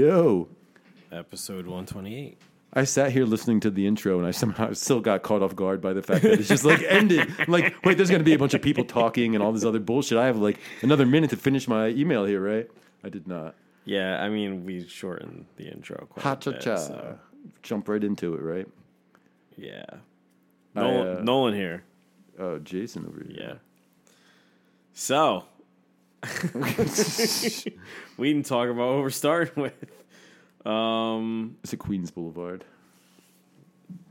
Yo. Episode 128. I sat here listening to the intro and I somehow still got caught off guard by the fact that it's just like ended. I'm like, wait, there's going to be a bunch of people talking and all this other bullshit. I have like another minute to finish my email here, right? I did not. Yeah, I mean, we shortened the intro quite Ha a cha bit. cha. So, Jump right into it, right? yeah. I, uh, Nolan here. Oh, Jason over here. Yeah. So, we didn't talk about what we're starting with. Um, It's a Queens Boulevard.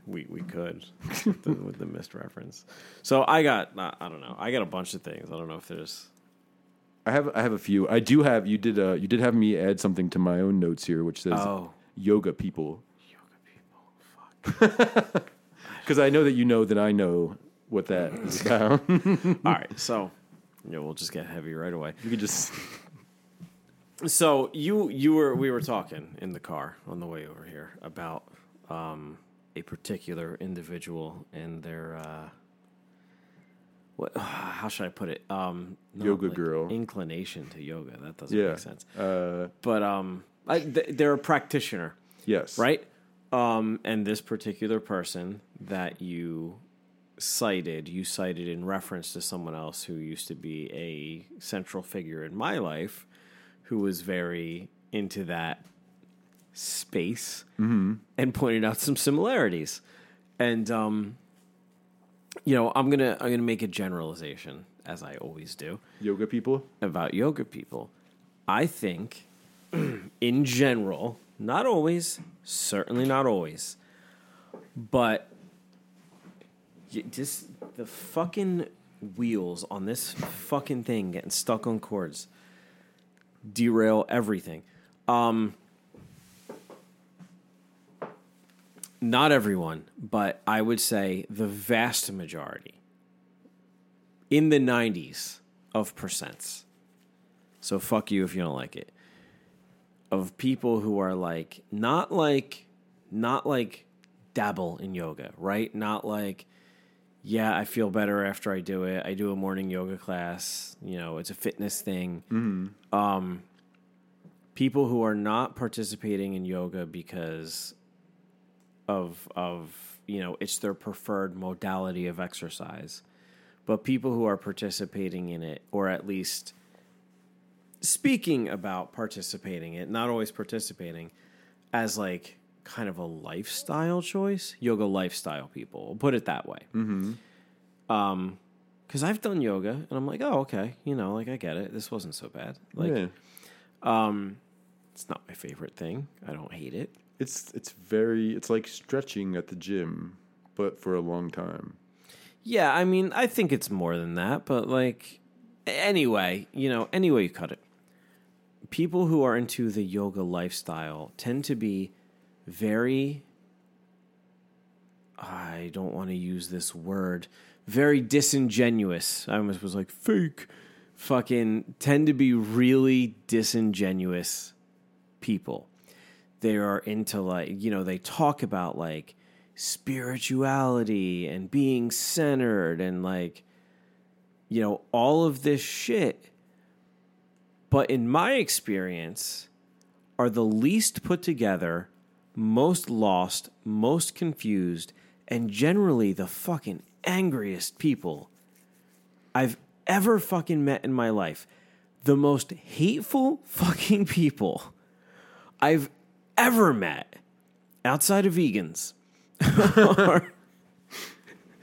we we could with the, with the missed reference. So I got I I don't know. I got a bunch of things. I don't know if there's I have I have a few. I do have you did uh you did have me add something to my own notes here, which says oh yoga people. yoga people. Fuck. Because I know that you know that I know what that is about. All right, so yeah, we'll just get heavy right away. you could just So you you were we were talking in the car on the way over here about um, a particular individual and their uh, what how should I put it um, Yoga girl. inclination to yoga that doesn't yeah. make sense Uh, but um I, th- they're a practitioner yes. right um and this particular person that you cited you cited in reference to someone else who used to be a central figure in my life who was very into that space and pointed out some similarities and um you know i'm gonna i'm gonna make a generalization as i always do Yoga people. about yoga people. I think, in general, not always, certainly not always, but just the fucking wheels on this fucking thing getting stuck on cords derail everything. Um, not everyone, but I would say the vast majority in the 90s of percents. So fuck you if you don't like it. Of people who are like not like not like dabble in yoga, right? Not like yeah, I feel better after I do it. I do a morning yoga class, you know, it's a fitness thing. Um people who are not participating in yoga because of of you know, it's their preferred modality of exercise but people who are participating in it, or at least speaking about participating in it, not always participating, as like kind of a lifestyle choice, yoga lifestyle people. We'll put it that way. Mm-hmm. Um, because I've done yoga, and I'm like, oh, okay, you know, like I get it. This wasn't so bad. Like, yeah. um, it's not my favorite thing. I don't hate it. It's it's very it's like stretching at the gym, but for a long time. Yeah, I mean, I think it's more than that, but like, anyway, you know, anyway you cut it, people who are into the yoga lifestyle tend to be very, I don't want to use this word, very disingenuous. I almost was like, fake. Fucking tend to be really disingenuous people. They are into like, you know, they talk about like, spirituality and being centered and like you know all of this shit but in my experience are the least put together most lost most confused and generally the fucking angriest people i've ever fucking met in my life. The most hateful fucking people i've ever met outside of vegans.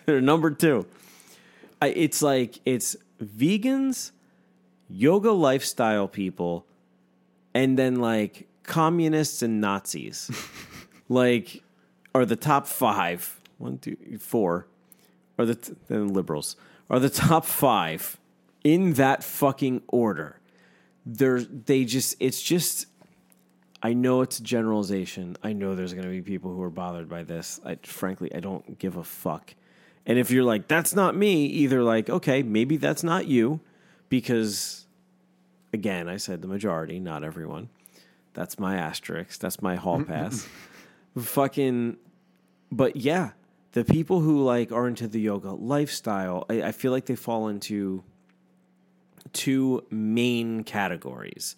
They're number two. I, it's like it's vegans, yoga lifestyle people, and then like communists and Nazis, like are the top five. One, two, four, are the t- then liberals are the top five in that fucking order. They're they just it's just I know it's a generalization. I know there's going to be people who are bothered by this. I frankly, I don't give a fuck. And if you're like, that's not me, either like, okay, maybe that's not you, because again, I said the majority, not everyone. That's my asterisk. That's my hall mm-hmm. pass. Fucking, but yeah, the people who like are into the yoga lifestyle, I, I feel like they fall into two main categories.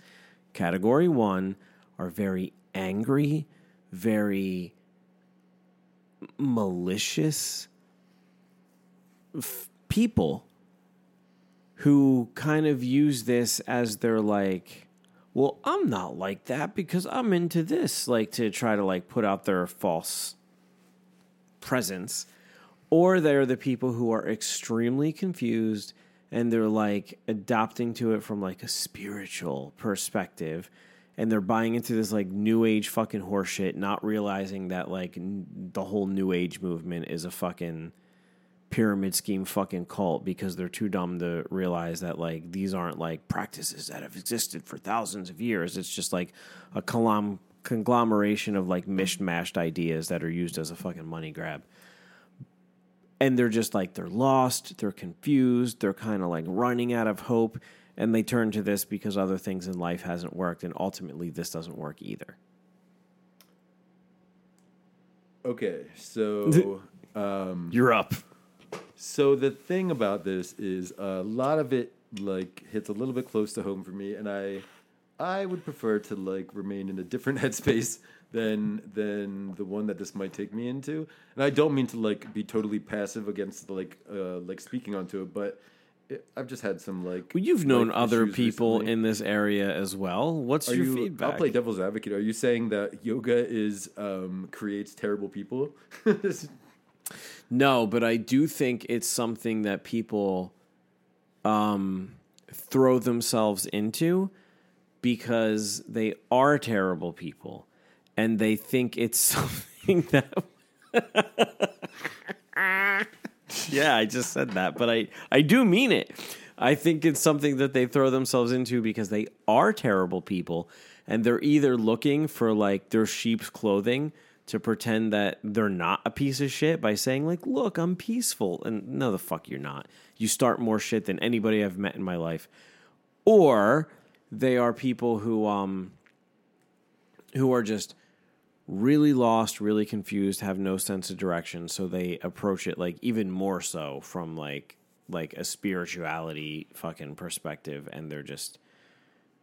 Category one are very angry, very malicious f- people who kind of use this as their like well i'm not like that because i'm into this like to try to like put out their false presence. Or they're the people who are extremely confused and they're like adopting to it from like a spiritual perspective. And they're buying into this like new age fucking horseshit not realizing that like n- the whole new age movement is a fucking pyramid scheme fucking cult because they're too dumb to realize that like these aren't like practices that have existed for thousands of years. It's just like a colum- conglomeration of like mishmashed ideas that are used as a fucking money grab. And they're just like they're lost they're confused they're kind of like running out of hope and they turn to this because other things in life hasn't worked and ultimately this doesn't work either. Okay, so um, you're up So the thing about this is a lot of it like hits a little bit close to home for me, and I I would prefer to like remain in a different headspace than than the one that this might take me into. And I don't mean to like be totally passive against like uh like speaking onto it, but it, I've just had some like well, you've known like, other people recently. in this area as well what's Are your you, feedback I'll play devil's advocate. Are you saying that yoga is um, creates terrible people? No, but I do think it's something that people um, throw themselves into because they are terrible people and they think it's something that. yeah, I just said that, but I, I do mean it. I think it's something that they throw themselves into because they are terrible people and they're either looking for like their sheep's clothing to pretend that they're not a piece of shit by saying like look i'm peaceful. And no the fuck you're not. You start more shit than anybody i've met in my life. Or they are people who um who are just really lost really confused have no sense of direction. So they approach it like even more so from like like a spirituality fucking perspective. And they're just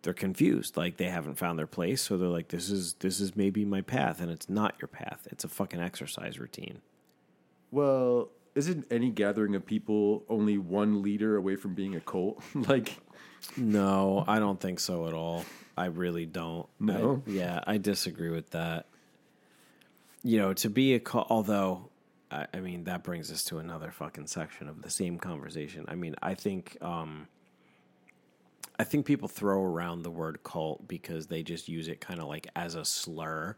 they're confused. Like they haven't found their place so they're like this is this is maybe my path and it's not your path. It's a fucking exercise routine. Well, isn't any gathering of people only one leader away from being a cult? like, no i don't think so at all. I really don't. No? I- yeah i disagree with that. You know to be a cult although I, I mean that brings us to another fucking section of the same conversation. I mean i think um I think people throw around the word cult because they just use it kind of like as a slur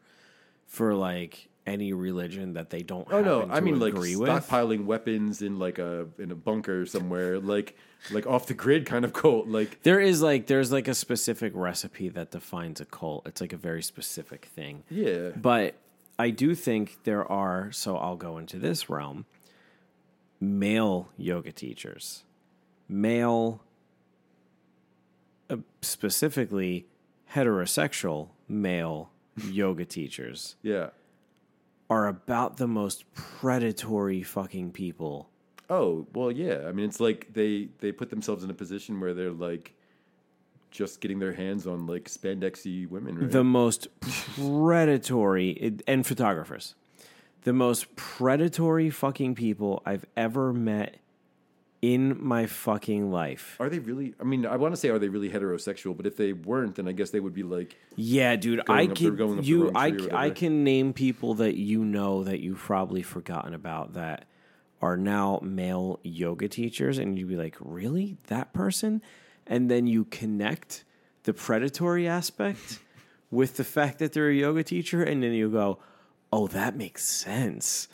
for like any religion that they don't. oh no, I mean like with. stockpiling weapons in like a in a bunker somewhere, like like off the grid kind of cult. Like, There is like there's like a specific recipe that defines a cult. It's like a very specific thing. yeah, But I do think there are, so I'll go into this realm male yoga teachers, male, Uh, specifically heterosexual male yoga teachers yeah. are about the most predatory fucking people. Oh well, yeah. I mean, it's like they they put themselves in a position where they're like just getting their hands on like spandexy women, right? the most predatory and photographers the most predatory fucking people i've ever met in my fucking life are they really? I mean, I want to say are they really heterosexual? But if they weren't, then I guess they would be like, yeah dude i can the you I, I can name people that you know that you've probably forgotten about that are now male yoga teachers and you'd be like really that person and then you connect the predatory aspect with the fact that they're a yoga teacher and then you go oh that makes sense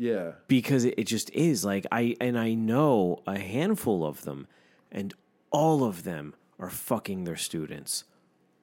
yeah, because it, just is like I and I know a handful of them, and all of them are fucking their students.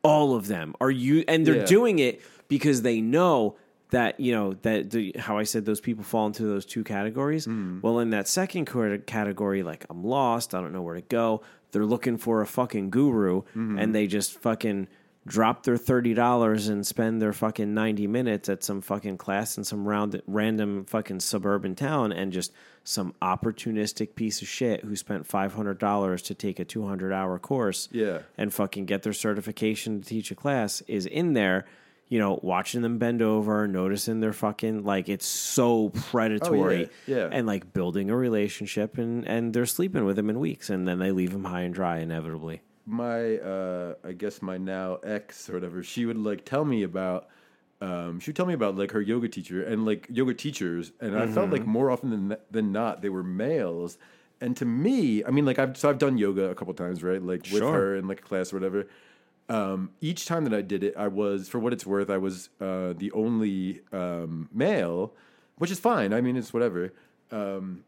All of them are you, and they're Yeah. doing it because they know that you know that the, how I said those people fall into those two categories. Hmm. Well, in that second category, like I'm lost, I don't know where to go. They're looking for a fucking guru, Mm-hmm. and they just fucking drop their thirty dollars and spend their fucking ninety minutes at some fucking class in some round random fucking suburban town, and just some opportunistic piece of shit who spent five hundred dollars to take a two hundred hour course, Yeah. and fucking get their certification to teach a class is in there you know, watching them bend over, noticing their fucking like it's so predatory, Oh, yeah, yeah. and like building a relationship, and and they're sleeping with him in weeks, and then they leave him high and dry inevitably. My uh I guess my now ex or whatever, she would like tell me about um she would tell me about like her yoga teacher and like yoga teachers and I felt like more often than than not they were males. And to me, I mean like I've so I've done yoga a couple times, right? Like with Sure. her in like a class or whatever. Um each time that I did it, I was for what it's worth, I was uh the only um male, which is fine. I mean it's whatever. Um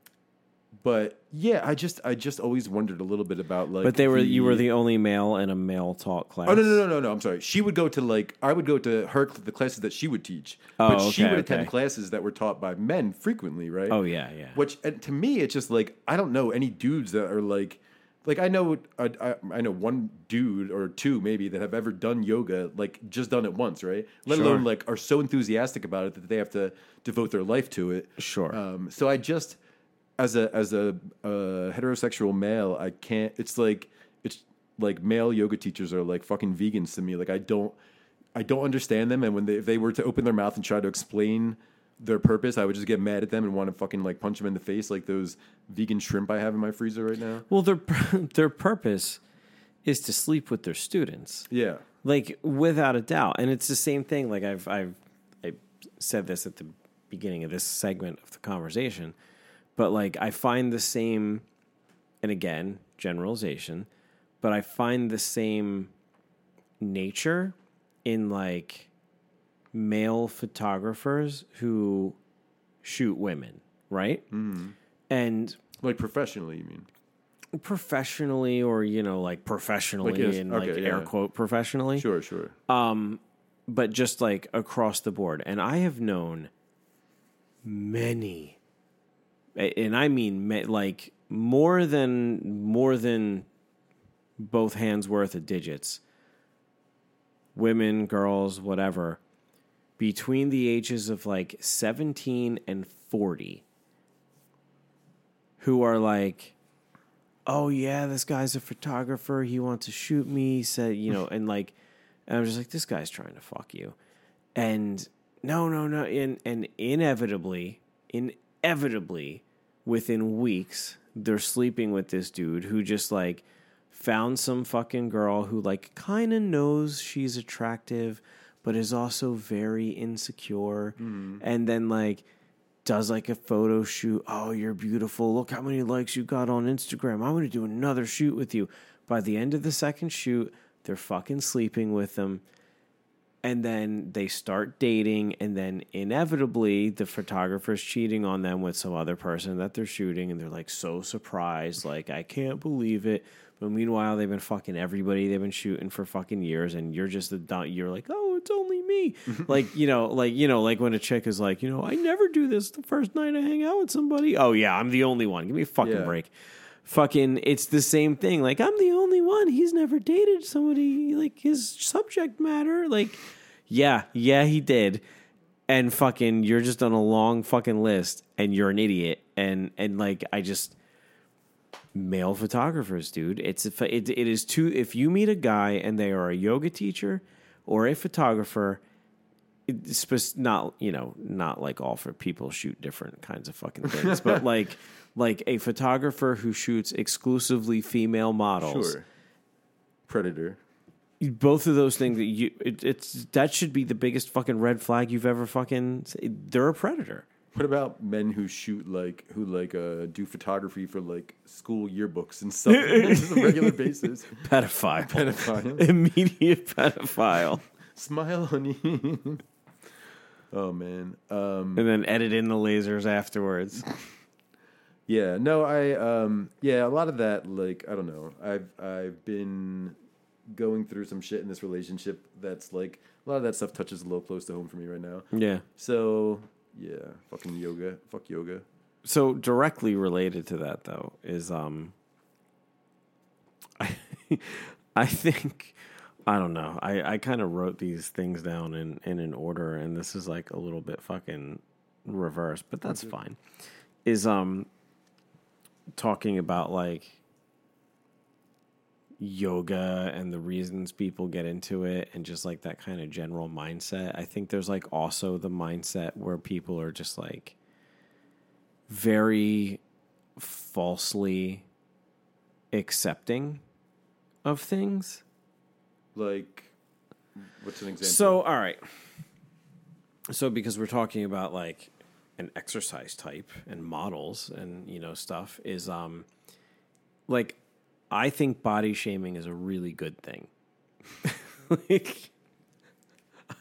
but yeah, I just I just always wondered a little bit about like But they were you were the the only male in a male taught class. Oh no no no no no! I'm sorry. She would go to like I would go to her the classes that she would teach, Oh, but she okay, would attend classes that were taught by men frequently, right? Oh yeah, yeah. Which and to me, it's just like I don't know any dudes that are like, like I know I, I, I know one dude or two maybe that have ever done yoga, like just done it once, right? Let Sure. alone like are so enthusiastic about it that they have to devote their life to it. Sure. Um, so I just as a as a uh, heterosexual male, I can't. It's like it's like male yoga teachers are like fucking vegans to me. Like I don't I don't understand them, and when they if they were to open their mouth and try to explain their purpose, I would just get mad at them and want to fucking like punch them in the face, like those vegan shrimp I have in my freezer right now. Well, their their purpose is to sleep with their students. Yeah, like without a doubt and it's the same thing like i've i've i said this at the beginning of this segment of the conversation but like i find the same and again generalization but i find the same nature in like male photographers who shoot women right and like professionally, you mean? professionally or you know like professionally Like, yes, and like okay, air yeah. quote professionally Sure, sure. Um, but just like across the board. And I have known many, and I mean like more than more than both hands worth of digits. Women, girls, whatever, between the ages of like seventeen and forty, who are like. Oh yeah, this guy's a photographer. He wants to shoot me. Said, you know, and like, and I'm just like, this guy's trying to fuck you. And no, no, no. And, and inevitably, inevitably, within weeks, they're sleeping with this dude who just like found some fucking girl who like kind of knows she's attractive, but is also very insecure. Mm-hmm. And then like, does like a photo shoot. Oh, you're beautiful. Look how many likes you got on Instagram. I'm going to do another shoot with you. By the end of the second shoot, they're fucking sleeping with them. And then they start dating, and then inevitably the photographer's cheating on them with some other person that they're shooting, and they're like so surprised, like, I can't believe it. But meanwhile, they've been fucking everybody they've been shooting for fucking years, and you're just the you're like, oh, it's only me. like you know, like you know, like when a chick is like, you know, I never do this the first night I hang out with somebody. Oh yeah, I'm the only one. Give me a fucking Yeah. break. Fucking, it's the same thing. Like I'm the only one. He's never dated somebody like his subject matter. Like, yeah, yeah, he did. And fucking, you're just on a long fucking list, and you're an idiot. And and like, I just male photographers, dude. It's it, it is too. If you meet a guy and they are a yoga teacher or a photographer, it's supposed not you know not like all for people shoot different kinds of fucking things, but like like a photographer who shoots exclusively female models. Sure. Predator. Both of those things that you it, it's that should be the biggest fucking red flag you've ever fucking. They're a predator. What about men who shoot like who like uh do photography for like school yearbooks and stuff on a regular basis? Pedophile. Pedophile. Immediate pedophile. Smile, honey. Oh man. Um And then edit in the lasers afterwards. yeah, no, I um yeah, a lot of that like I don't know. I've I've been going through some shit in this relationship that's like a lot of that stuff touches a little close to home for me right now. Yeah. So, yeah, fucking yoga. Fuck yoga. So directly related to that though is um I I think I don't know. I, I kind of wrote these things down in, in an order and this is like a little bit fucking reverse, but that's fine. Is um talking about like yoga and the reasons people get into it and just like that kind of general mindset. I think there's like also the mindset where people are just like very falsely accepting of things. Like, what's an example? So, all right. So, because we're talking about like an exercise type and models and you know stuff, is um, like I think body shaming is a really good thing. like,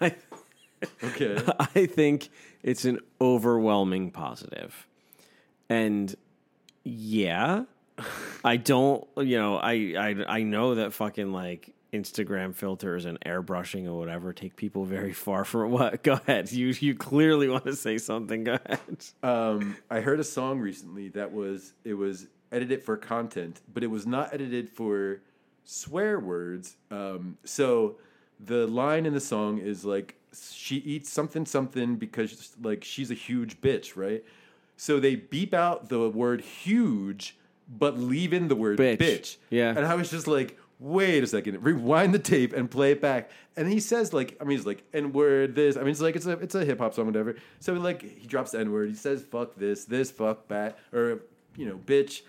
I okay, I think it's an overwhelming positive. And yeah, I don't, you know, I, I I know that fucking like Instagram filters and airbrushing or whatever take people very far from what. Go ahead. You you clearly want to say something. Go ahead. um, I heard a song recently that was it was edited for content, but it was not edited for swear words. Um, so the line in the song is like she eats something something because like she's a huge bitch, right? So they beep out the word huge, but leave in the word Bitch. bitch. Yeah. And I was just like, wait a second, rewind the tape and play it back. And he says like, I mean, he's like, N word this. I mean, it's like it's a it's a hip hop song, whatever. So like he drops the N word. He says fuck this, this fuck bat, or you know, bitch.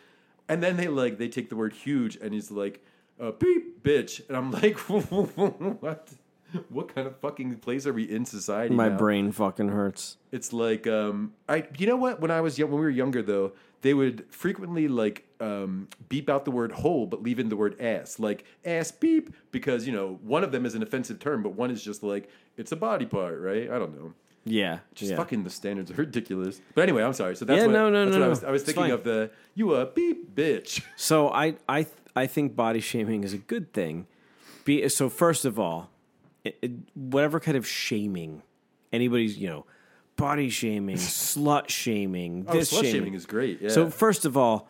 And then they like they take the word huge, and he's like, uh, beep, bitch. And I'm like, what? What kind of fucking place are we in society? My now? brain fucking hurts. It's like um, I you know what? When I was young, when we were younger though, they would frequently like um, beep out the word hole, but leave in the word ass, like ass beep, because you know one of them is an offensive term, but one is just like it's a body part, right? I don't know. Yeah. Just yeah. fucking the standards are ridiculous. But anyway, I'm sorry. So that's Yeah, what, no, no, no, what I no. was I was thinking of the you a beep bitch. So I I I think body shaming is a good thing. Be so first of all, it, it- whatever kind of shaming anybody's you know body shaming, slut shaming, Oh, this slut shaming. shaming is great. Yeah. So first of all,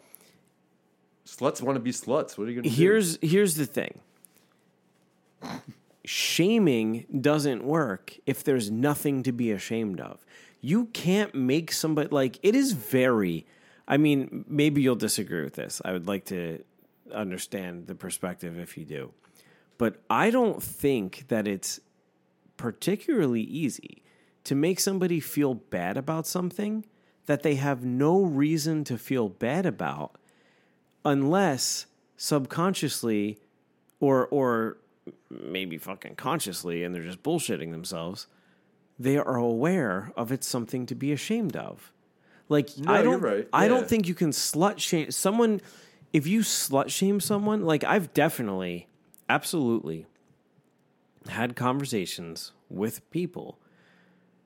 sluts want to be sluts. What are you gonna do? here's here's the thing. Shaming doesn't work if there's nothing to be ashamed of. You can't make somebody like it is very I mean, maybe you'll disagree with this. I would like to understand the perspective if you do. But I don't think that it's particularly easy to make somebody feel bad about something that they have no reason to feel bad about unless subconsciously or or maybe fucking consciously and they're just bullshitting themselves they are aware of it's something to be ashamed of like No, i don't right. i Yeah. don't think you can slut shame someone if you slut shame someone like i've definitely absolutely had conversations with people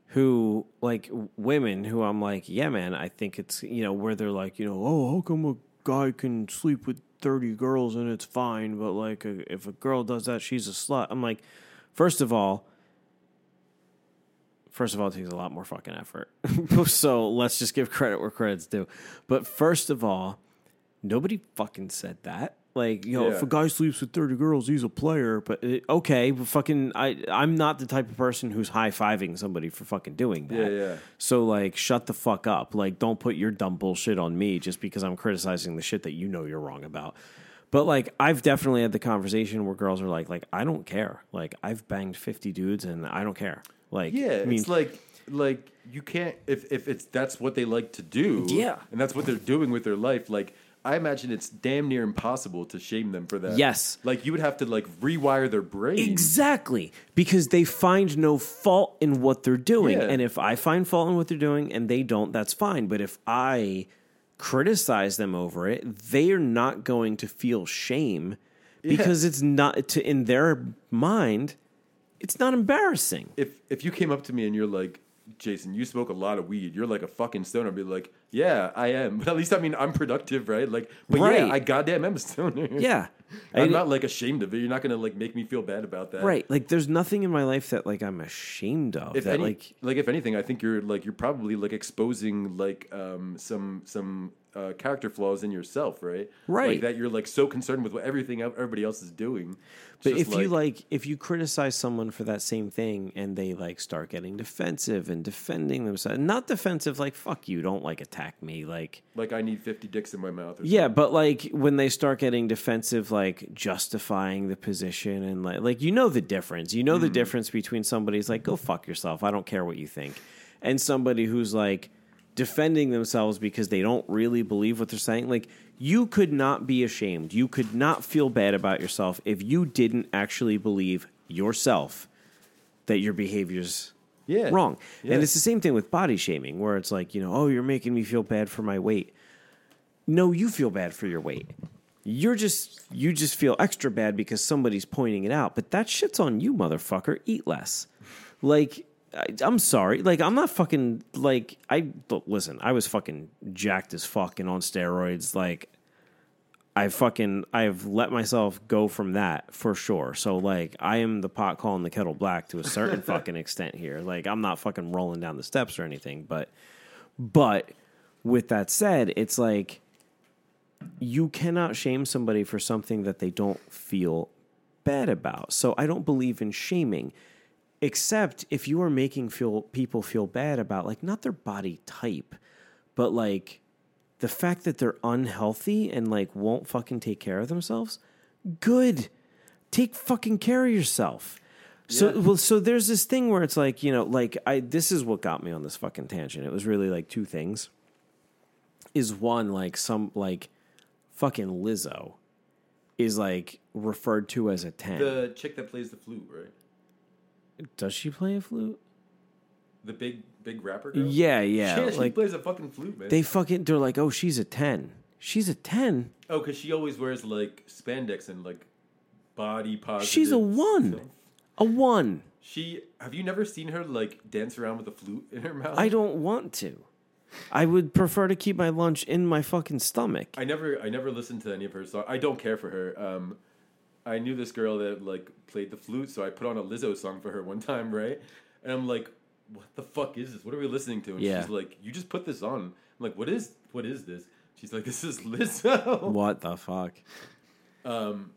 who like women who I'm like, yeah, man, I think it's you know where they're like, you know, oh, how come a guy can sleep with thirty girls and it's fine, but like a, if a girl does that, she's a slut. I'm like, first of all, first of all, it takes a lot more fucking effort. so let's just give credit where credit's due. But first of all, nobody fucking said that. Like, you know, if a guy sleeps with 30 girls, he's a player. But it, okay, but fucking, I, I'm not the type of person who's high fiving somebody for fucking doing that. Yeah, yeah. So, like, shut the fuck up. Like, don't put your dumb bullshit on me just because I'm criticizing the shit that you know you're wrong about. But like, I've definitely had the conversation where girls are like, like, I don't care. Like, I've banged 50 dudes and I don't care. Like, Yeah, I mean, it's like like you can't if if it's that's what they like to do. Yeah. and that's what they're doing with their life. Like I imagine it's damn near impossible to shame them for that. Yes. like you would have to like rewire their brain. Exactly, because they find no fault in what they're doing. Yeah. And if I find fault in what they're doing and they don't, that's fine. But if I criticize them over it, they are not going to feel shame because it's not to in their mind, it's not embarrassing. If if you came up to me and you're like. Jason, you smoke a lot of weed. You're like a fucking stoner. I'd be like, yeah, I am. But at least I mean, I'm productive, right? Like, but Right. yeah, I goddamn am a stoner. Yeah. I'm I- not like ashamed of it. You're not gonna like make me feel bad about that, Right. Like there's nothing in my life that like I'm ashamed of. if that any, like like if anything, I think you're like you're probably like exposing like um some some uh, character flaws in yourself, right? Right. Like that you're like so concerned with what everything everybody else is doing. It's But if you like, if you criticize someone for that same thing and they like start getting defensive and defending themselves, not defensive like "fuck you," don't like attack me, like like I need 50 dicks in my mouth. Or yeah, but like when they start getting defensive, like justifying the position and like like you know the difference. You know the difference between somebody's like "go fuck yourself," I don't care what you think, and somebody who's like defending themselves because they don't really believe what they're saying. Like you could not be ashamed. You could not feel bad about yourself if you didn't actually believe yourself that your behavior's Yeah. wrong. Yeah. And it's the same thing with body shaming, where it's like, you know, oh, you're making me feel bad for my weight. No, you feel bad for your weight. You're just you just feel extra bad because somebody's pointing it out. But that shit's on you, motherfucker. Eat less. Like I'm sorry. Like I'm not fucking like I listen. I was fucking jacked as fuck and on steroids. Like I fucking I've let myself go from that for sure. So like I am the pot calling the kettle black to a certain fucking extent here. Like I'm not fucking rolling down the steps or anything, but but with that said, it's like you cannot shame somebody for something that they don't feel bad about. So I don't believe in shaming except if you are making feel people feel bad about like not their body type, but like the fact that they're unhealthy and like won't fucking take care of themselves, good. Take fucking care of yourself. So Yeah. well, so there's this thing where it's like you know, like I this is what got me on this fucking tangent. It was really like two things. Is one like some like fucking Lizzo is like referred to as a ten. The chick that plays the flute, right? Does she play a flute? The big big rapper girl. Yeah, yeah. She like plays a fucking flute, man. they fucking they're like, oh, she's a ten. She's a ten. oh, because she always wears like spandex and like body positive. She's a one. stuff. A one. She have you never seen her like dance around with a flute in her mouth? I don't want to. I would prefer to keep my lunch in my fucking stomach. I never I never listened to any of her songs. I don't care for her. Um, I knew this girl that like played the flute, so I put on a Lizzo song for her one time, right? And I'm like, "What the fuck is this? What are we listening to?" And Yeah. she's like, "You just put this on." I'm like, "What is what is this?" She's like, "This is Lizzo." What the fuck? Um,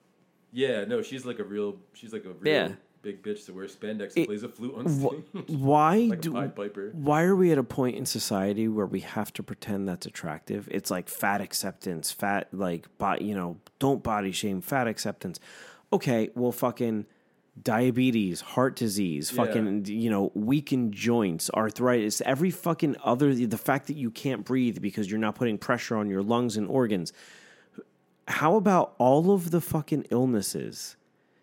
yeah, no, she's like a real, she's like a real Yeah. Big bitch that wears spandex and It- plays a flute on Wh- stage, Why like do why are we at a point in society where we have to pretend that's attractive? It's like fat acceptance, fat like body, you know, don't body shame, fat acceptance. Okay, well fucking diabetes, heart disease, Yeah. fucking you know, weakened joints, arthritis, every fucking other the fact that you can't breathe because you're not putting pressure on your lungs and organs. How about all of the fucking illnesses?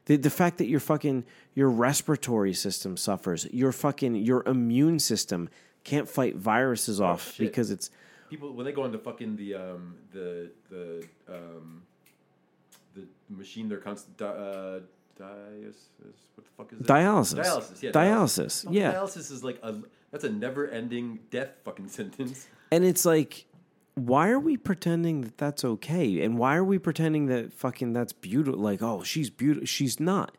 The, the fact that your fucking your respiratory system suffers, your fucking your immune system can't fight viruses off Oh, shit. because it's People when they go into fucking the um the the um the machine they're constant uh dialysis what the fuck is it dialysis. dialysis yeah Dialysis, Oh, yeah. dialysis is like a that's a never ending death fucking sentence And it's like why are we pretending that that's okay? And why are we pretending that fucking that's beautiful? Like, oh, she's beautiful. She's not.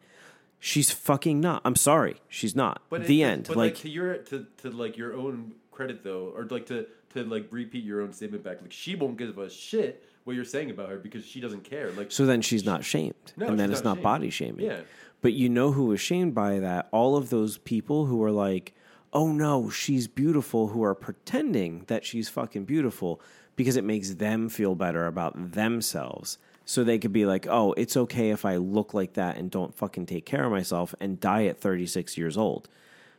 She's fucking not. I'm sorry. She's not. But the it- end. But like, like, to your to, to like your own credit though, or like to to like repeat your own statement back. Like she won't give a shit what you're saying about her because she doesn't care. Like So then she's not shamed. No, and then it's not not body shaming. Yeah. But you know who was shamed by that? All of those people who are like, oh no, she's beautiful, who are pretending that she's fucking beautiful because it makes them feel better about themselves. So they could be like, oh, it's okay if I look like that and don't fucking take care of myself and die at 36 years old.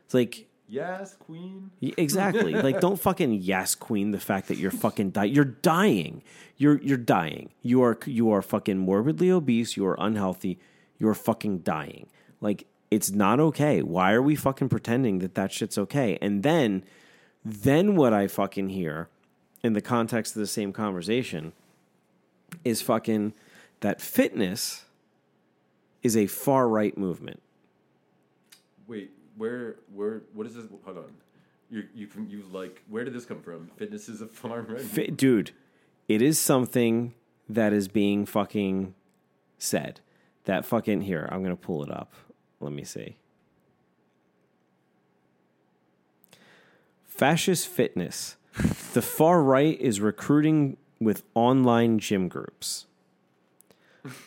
It's like, yes, queen. Exactly. like don't fucking yes queen the fact that you're fucking dying. You're dying. You're you're dying. You are you are fucking morbidly obese, you are unhealthy. You're fucking dying. Like it's not okay. Why are we fucking pretending that that shit's okay? And then then what I fucking hear in the context of the same conversation is fucking that fitness is a far right movement. Wait, where where what is this? Hold on. You you you like where did this come from? Fitness is a far right? Dude, it is something that is being fucking said. That fucking here, I'm gonna pull it up. Let me see. Fascist fitness. The far right is recruiting with online gym groups.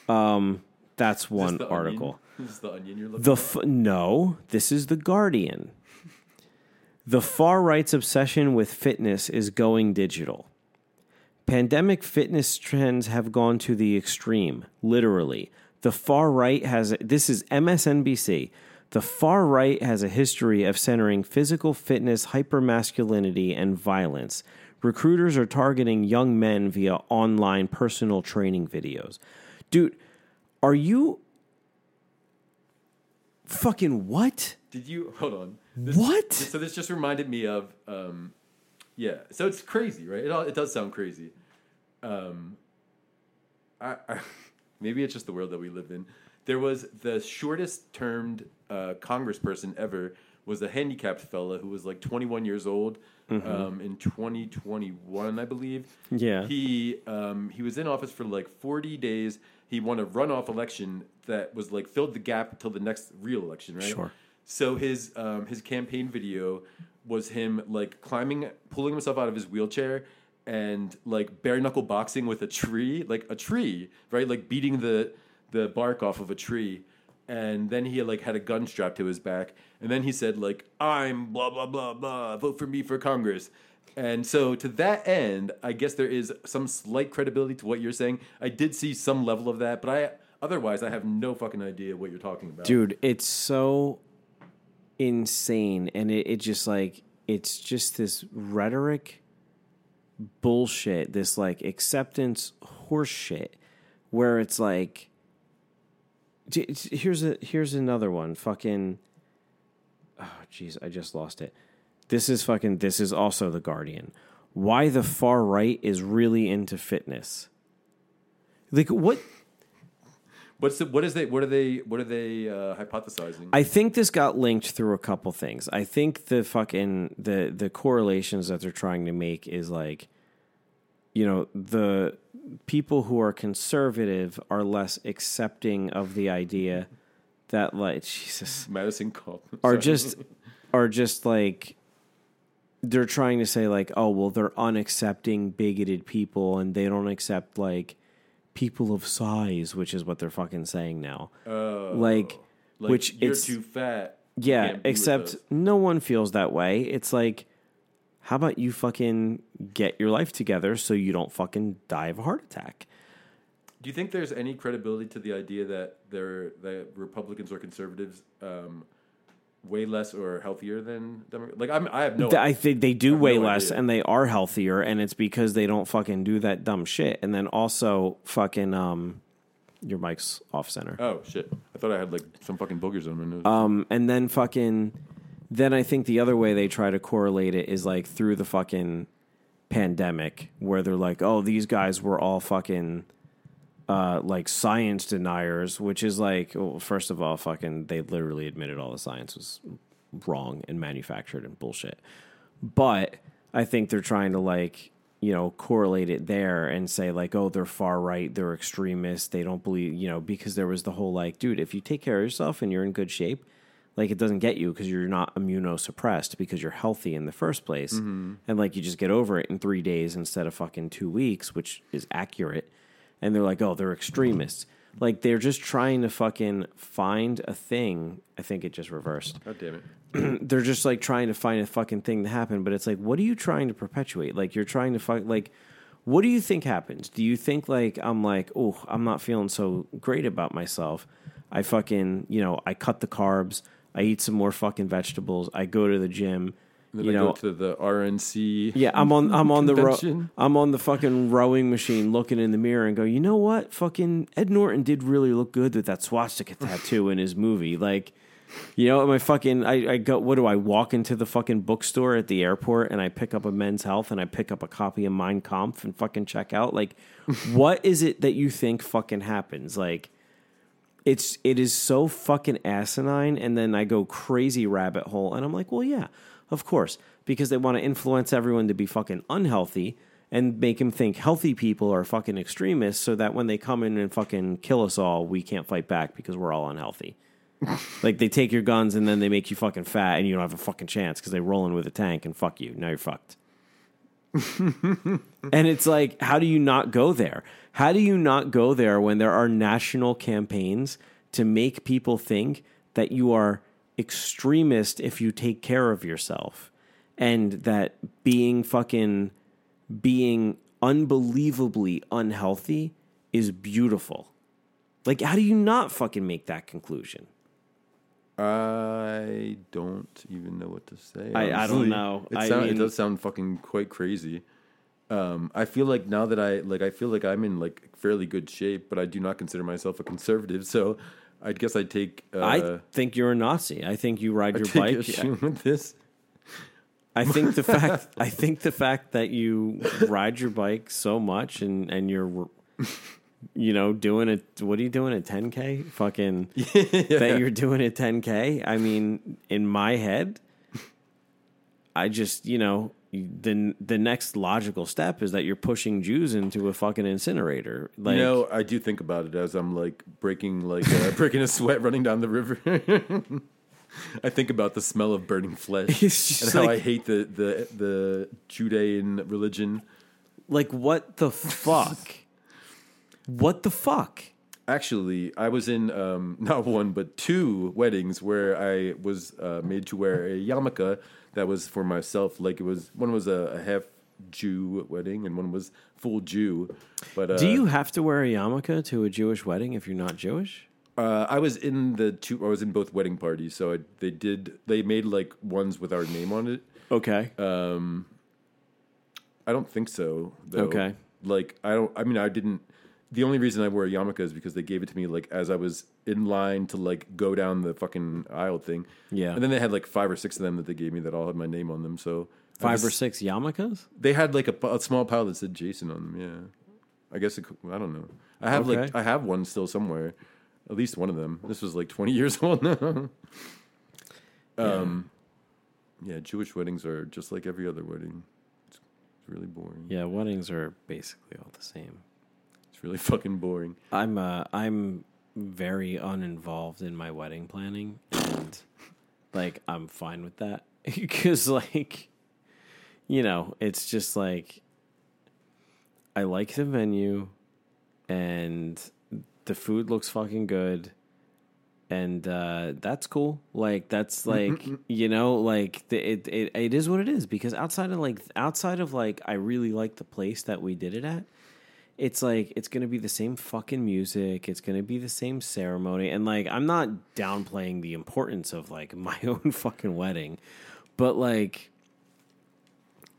Um, that's one the article. The onion you're The f- no, this is the Guardian. The far right's obsession with fitness is going digital. Pandemic fitness trends have gone to the extreme, literally. The far right has this is MSNBC. The far right has a history of centering physical fitness, hypermasculinity, and violence. Recruiters are targeting young men via online personal training videos. Dude, are you fucking what? Did you hold on? This, What? So this just reminded me of, um, yeah. So it's crazy, right? It all, it does sound crazy. Um, I, I, maybe it's just the world that we live in. There was the shortest termed uh, Congressperson ever was a handicapped fella who was like 21 years old um, in 2021, I believe. Yeah. He um, he was in office for like 40 days. He won a runoff election that was like filled the gap until the next real election, right? Sure. So his um, his campaign video was him like climbing, pulling himself out of his wheelchair, and like bare knuckle boxing with a tree, like a tree, right? Like beating the the bark off of a tree. And then he like had a gun strapped to his back, and then he said like I'm blah blah blah blah, vote for me for Congress. And so to that end, I guess there is some slight credibility to what you're saying. I did see some level of that, but I otherwise I have no fucking idea what you're talking about. dude it's so insane and it, it just like it's just this rhetoric bullshit this like acceptance horseshit where it's like here's a here's another one fucking oh jeez i just lost it this is fucking this is also the guardian why the far right is really into fitness like what What's the, what is they what are they what are they uh, hypothesizing? I think this got linked through a couple things. I think the fucking the the correlations that they're trying to make is like you know, the people who are conservative are less accepting of the idea that like Jesus Madison are just are just like they're trying to say like oh well they're unaccepting bigoted people and they don't accept like people of size which is what they're fucking saying now. Oh, like, like, which you're it's too fat. yeah can't be with except no one feels that way. It's like how about you fucking get your life together so you don't fucking die of a heart attack Do you think there's any credibility to the idea that they're that Republicans or conservatives um, way less or healthier than Democrats? Like I'm, I have no. I think they do way no less idea. and they are healthier and it's because they don't fucking do that dumb shit. And then also fucking um your mic's off center. oh shit! I thought I had like some fucking boogers on my nose. Um and then fucking then I think the other way they try to correlate it is like through the fucking pandemic where they're like, "Oh, these guys were all fucking uh, like science deniers," which is like, well, first of all, fucking they literally admitted all the science was wrong and manufactured and bullshit. But I think they're trying to like you know correlate it there and say like, "Oh, they're far right, they're extremists, they don't believe," you know, because there was the whole like, dude, if you take care of yourself and you're in good shape. Like it doesn't get you because you're not immunosuppressed because you're healthy in the first place, mm-hmm. and like you just get over it in three days instead of fucking two weeks, which is accurate and they're like, oh, they're extremists. Like they're just trying to fucking find a thing. I think it just reversed. God damn it! They're just like trying to find a fucking thing to happen, but it's like, what are you trying to perpetuate? Like you're trying to fuck like what do you think happens? Do you think like I'm like, oh, I'm not feeling so great about myself. I fucking, you know, I cut the carbs, I eat some more fucking vegetables, I go to the gym, Then you I know, go to the RNC. yeah, I'm on I'm on the ro- I'm on the fucking rowing machine looking in the mirror and go, you know what? Fucking Ed Norton did really look good with that swastika tattoo in his movie. Like, you know, my fucking I, I go what do I walk into the fucking bookstore at the airport and I pick up a men's health and I pick up a copy of Mein Kampf and fucking check out? Like, what is it that you think fucking happens? Like it's it is so fucking asinine and then i go crazy rabbit hole and i'm like well yeah of course because they want to influence everyone to be fucking unhealthy and make them think healthy people are fucking extremists so that when they come in and fucking kill us all we can't fight back because we're all unhealthy. Like they take your guns and then they make you fucking fat and you don't have a fucking chance because they roll in with a tank and fuck you. Now you're fucked. And it's like, how do you not go there? How do you not go there when there are national campaigns to make people think that you are extremist if you take care of yourself and that being fucking being unbelievably unhealthy is beautiful? Like, how do you not fucking make that conclusion? I don't even know what to say. I- I don't know. It, I mean- it does sound fucking quite crazy. Um, I feel like now that I like, I feel like I'm in like fairly good shape, but I do not consider myself a conservative. So, I guess I take. Uh, I think you're a Nazi. I think you ride I your bike. issue with this. I think the fact I think the fact that you ride your bike so much and and you're you know doing it what are you doing at 10k fucking that you're doing it 10k I mean in my head I just you know the the next logical step is that you're pushing Jews into a fucking incinerator like you know, I do think about it as I'm like breaking, like uh, breaking a sweat running down the river. I think about the smell of burning flesh and how like- I hate the the the Judean religion. like what the fuck what the fuck Actually, I was in um, not one but two weddings where I was uh, made to wear a yarmulke that was for myself. Like it was one was a, a half Jew wedding and one was full Jew. But uh, do you have to wear a yarmulke to a Jewish wedding if you're not Jewish Uh, I was in the two. I was in both wedding parties, so I, they did. They made like ones with our name on it. okay Um, I don't think so. Though. Okay. Like I don't. I mean, I didn't. The only reason I wore a yarmulke is because they gave it to me like as I was in line to like go down the fucking aisle thing. Yeah. And then they had like five or six of them that they gave me that all had my name on them. So I Five just- or six yarmulkes? They had like a small pile that said Jason on them. Yeah. I guess it, could- I don't know. I have like Okay. I have one still somewhere. At least one of them. This was like twenty years old now. um, yeah, Jewish weddings are just like every other wedding. It's, it's really boring. Yeah, weddings are basically all the same. It's really fucking boring. I'm uh, I'm very uninvolved in my wedding planning, and like I'm fine with that because like you know it's just like I like the venue, and the food looks fucking good. And uh, that's cool. Like that's like you know, like the, it, it it is what it is. Because outside of like outside of like, I really like the place that we did it at it's like it's gonna be the same fucking music it's gonna be the same ceremony and like i'm not downplaying the importance of like my own fucking wedding but like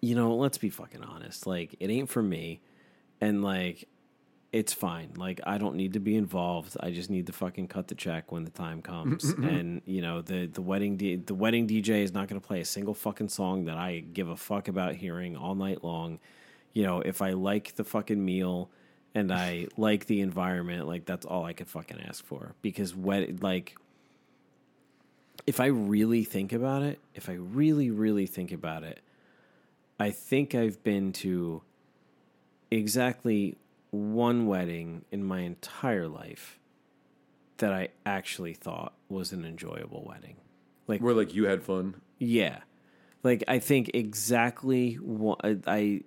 you know let's be fucking honest like it ain't for me and like it's fine like i don't need to be involved i just need to fucking cut the check when the time comes and you know the the wedding D- the wedding dj is not going to play a single fucking song that i give a fuck about hearing all night long you know, if I like the fucking meal and I like the environment, like that's all I could fucking ask for. Because what like if I really think about it, if I really, really think about it, I think I've been to exactly one wedding in my entire life that I actually thought was an enjoyable wedding. Like Where like you had fun. yeah. Like I think exactly what I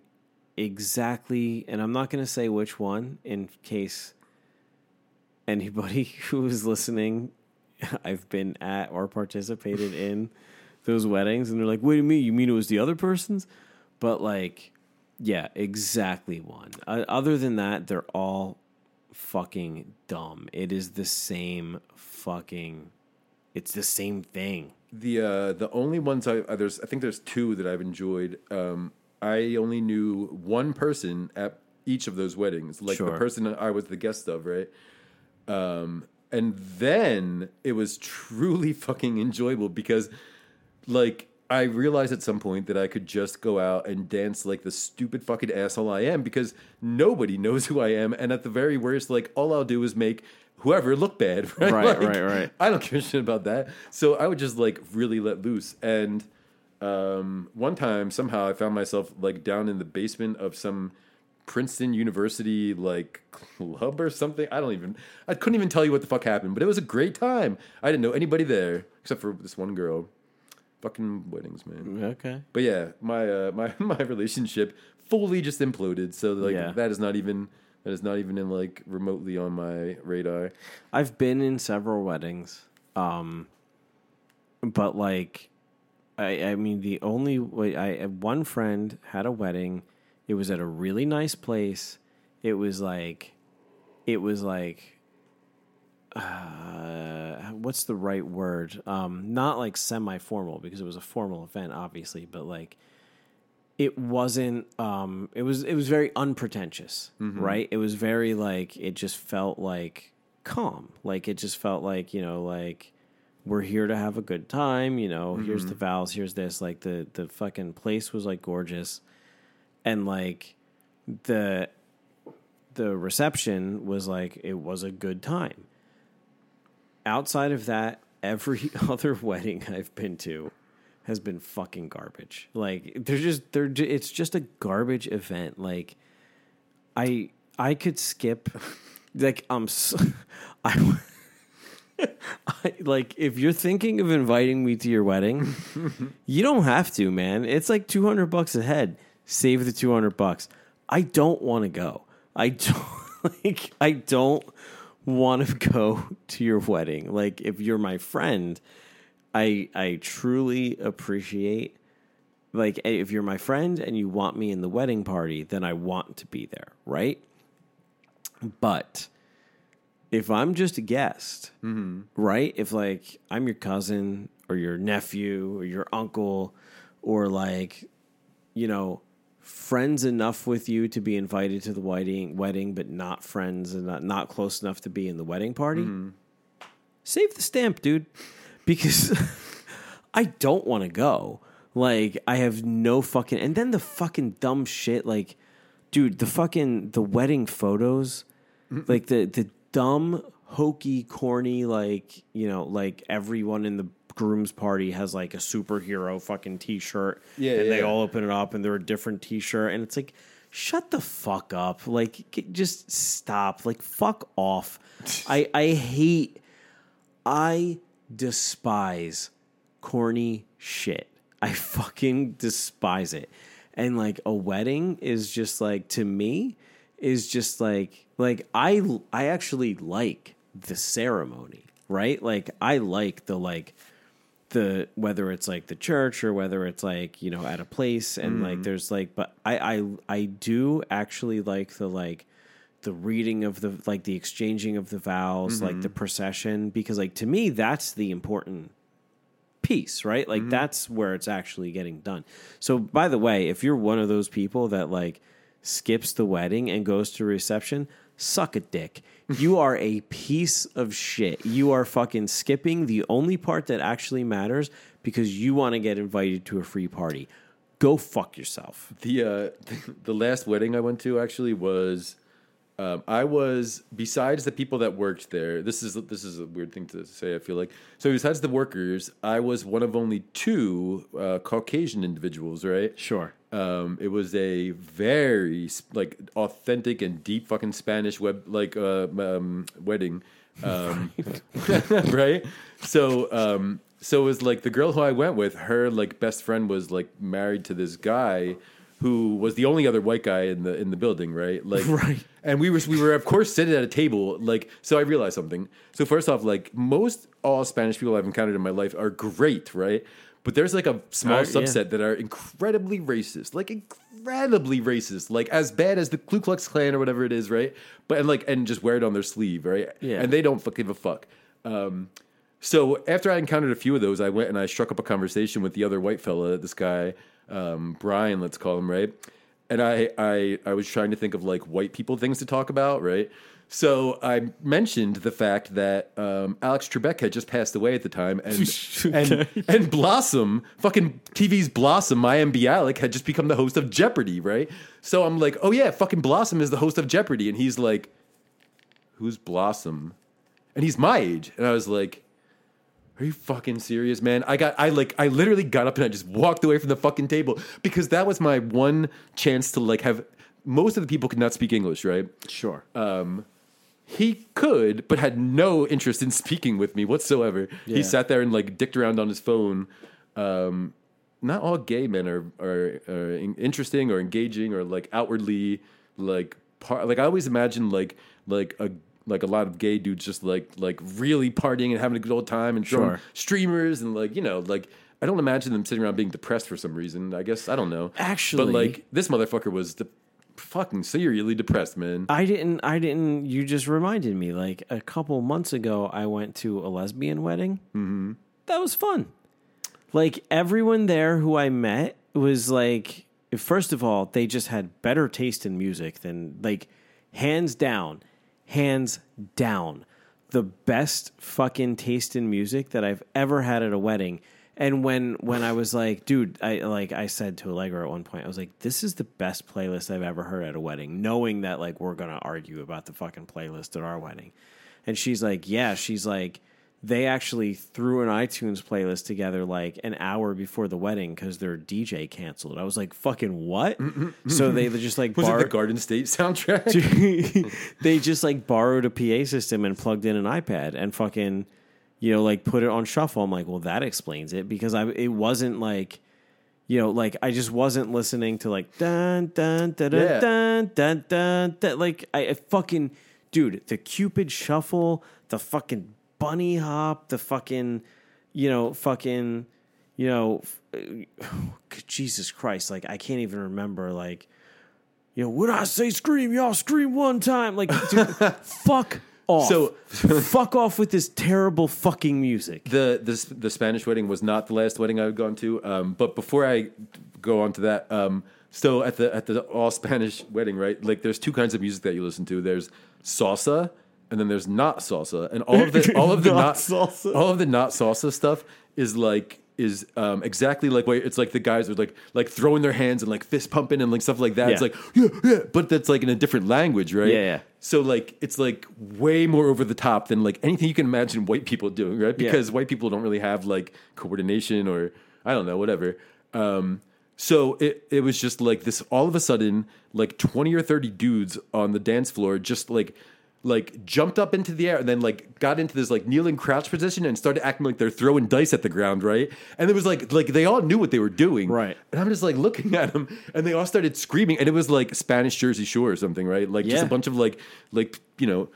exactly and I'm not going to say which one in case anybody who is listening I've been at or participated in those weddings and they're like, "Wait a minute, you mean it was the other person's?" But like yeah, exactly one. Uh, other than that, they're all fucking dumb. It is the same fucking it's the same thing. The uh, the only ones I uh, there's I think there's two that I've enjoyed. Um, I only knew one person at each of those weddings, like the person I was the guest of, right? Um, and then it was truly fucking enjoyable because, like, I realized at some point that I could just go out and dance like the stupid fucking asshole I am because nobody knows who I am, and at the very worst, like, all I'll do is make whoever look bad, right? Right, Like, right, right. I don't give a shit about that. So I would just like really let loose. And um, one time, somehow, I found myself like down in the basement of some Princeton University like club or something. I don't even. I couldn't even tell you what the fuck happened, but it was a great time. I didn't know anybody there except for this one girl. Fucking weddings, man. Okay. But yeah, my uh, my my relationship fully just imploded. So like Yeah. that is not even that is not even in like remotely on my radar. I've been in several weddings, um, but like, I I mean the only way I one friend had a wedding. It was at a really nice place. It was like, it was like, uh, what's the right word? Um, not like semi formal because it was a formal event, obviously, but like it wasn't um it was it was very unpretentious right it was very like it just felt like calm like it just felt like you know like we're here to have a good time you know here's the mm-hmm. vows here's this like the the fucking place was like gorgeous and like the the reception was like it was a good time outside of that every other wedding i've been to has been fucking garbage. Like they're just they're it's just a garbage event. Like I I could skip like I'm s I I like if you're thinking of inviting me to your wedding, you don't have to, man. It's like 200 bucks a head. Save the 200 bucks. I don't want to go. I don't like I don't want to go to your wedding. Like if you're my friend, I I truly appreciate like if you're my friend and you want me in the wedding party, then I want to be there, right? But if I'm just a guest, mm-hmm. right? If like I'm your cousin or your nephew or your uncle or like you know friends enough with you to be invited to the wedding wedding but not friends and not, not close enough to be in the wedding party mm-hmm. save the stamp dude. Because i don't want to go. Like i have no fucking and then the fucking dumb shit like dude the fucking the wedding photos like the the dumb hokey corny like you know like everyone in the groom's party has like a superhero fucking t-shirt. Yeah, and they yeah. all open it up and they're a different t-shirt. And it's like shut the fuck up. Like just stop. Like fuck off. I i hate i despise corny shit. I fucking despise it. And like a wedding is just like to me is just like like i i actually like the ceremony right? Like i like the like the whether it's like the church or whether it's like you know at a place and like mm. there's like but I I I do actually like the like the reading of the like the exchanging of the vows like the mm-hmm. procession because like to me that's the important piece right? Like mm-hmm. that's where it's actually getting done. So by the way if you're one of those people that like skips the wedding and goes to reception suck a dick. You are a piece of shit. You are fucking skipping the only part that actually matters because you want to get invited to a free party. Go fuck yourself. The uh, the last wedding I went to actually was um, I was besides the people that worked there. This is this is a weird thing to say. I feel like so besides the workers, I was one of only two uh, Caucasian individuals. Right? sure Um, it was a very like authentic and deep fucking Spanish web like uh, um, wedding, um, right? So um, so it was like the girl who I went with, her like best friend was like married to this guy who was the only other white guy in the in the building, right? Like Right. And we were we were of course sitting at a table like so i realized something so first off like most all spanish people i've encountered in my life are great right but there's like a small Uh, yeah. subset that are incredibly racist like incredibly racist like as bad as the ku klux klan or whatever it is right but and like and just wear it on their sleeve right Yeah. and they don't fuck- give a fuck um so after I encountered a few of those, I went and I struck up a conversation with the other white fella, this guy, um, Brian, let's call him, right? And I, I, I was trying to think of like white people things to talk about, right? So I mentioned the fact that um, Alex Trebek had just passed away at the time, and and and Blossom, fucking TV's Blossom, Mayim Bialik, had just become the host of Jeopardy, right? So I'm like, oh yeah, fucking Blossom is the host of Jeopardy, and he's like, who's Blossom? And he's my age, and I was like, are you fucking serious, man? I got, I like, I literally got up and I just walked away from the fucking table because that was my one chance to like have. Most of the people could not speak English, right? sure Um, He could, but had no interest in speaking with me whatsoever. Yeah. He sat there and like dicked around on his phone, um, not all gay men are are, are interesting or engaging or like outwardly like par- like I always imagine like like a like a lot of gay dudes just like like really partying and having a good old time and Sure. streamers and like you know like I don't imagine them sitting around being depressed for some reason. I guess I don't know. Actually- but like this motherfucker was de- fucking seriously depressed, man. I didn't. I didn't. You just reminded me. Like a couple months ago, I went to a lesbian wedding. Mm-hmm. That was fun. Like everyone there who I met was like, first of all, they just had better taste in music than like, hands down, hands down, the best fucking taste in music that I've ever had at a wedding. And when when I was like, dude, I like I said to Allegra at one point, I was like, this is the best playlist I've ever heard at a wedding, knowing that like we're gonna argue about the fucking playlist at our wedding. And she's like, yeah, she's like, they actually threw an iTunes playlist together like an hour before the wedding because their DJ canceled. I was like, fucking what? so they just like Was it the Garden State soundtrack? they just like borrowed a PA system and plugged in an iPad and fucking, you know, like put it on shuffle. I'm like, well, that explains it because I it wasn't like, you know, like I just wasn't listening to like dun dun dun dun Yeah. dun dun dun, dun. like I, I fucking dude the Cupid shuffle, the fucking bunny hop, the fucking, you know, fucking, you know, Jesus Christ, like I can't even remember like you know, when I say scream, y'all scream one time. Like, dude, fuck off. So- fuck off with this terrible fucking music. the the the Spanish wedding was not the last wedding I had gone to. Um, but before I go on to that, um, so at the at the all Spanish wedding, right? Like, there's two kinds of music that you listen to. There's salsa, and then there's not salsa, and all of the all of the Not not, salsa. all of the not salsa stuff is like is um, exactly like what it's like the guys are like like throwing their hands and like fist pumping and like stuff like that. It's like yeah yeah, but that's like in a different language, right? Yeah, yeah. So like it's like way more over the top than like anything you can imagine white people doing, right? Yeah. Because white people don't really have like coordination or I don't know, whatever. Um, so it it was just like this all of a sudden, like twenty or thirty dudes on the dance floor just like like jumped up into the air and then like got into this like kneeling crouch position and started acting like they're throwing dice at the ground, right? And it was like like they all knew what they were doing. Right. And I'm just like looking at them and they all started screaming and it was like Spanish Jersey Shore or something, right? Like just a bunch of like like you know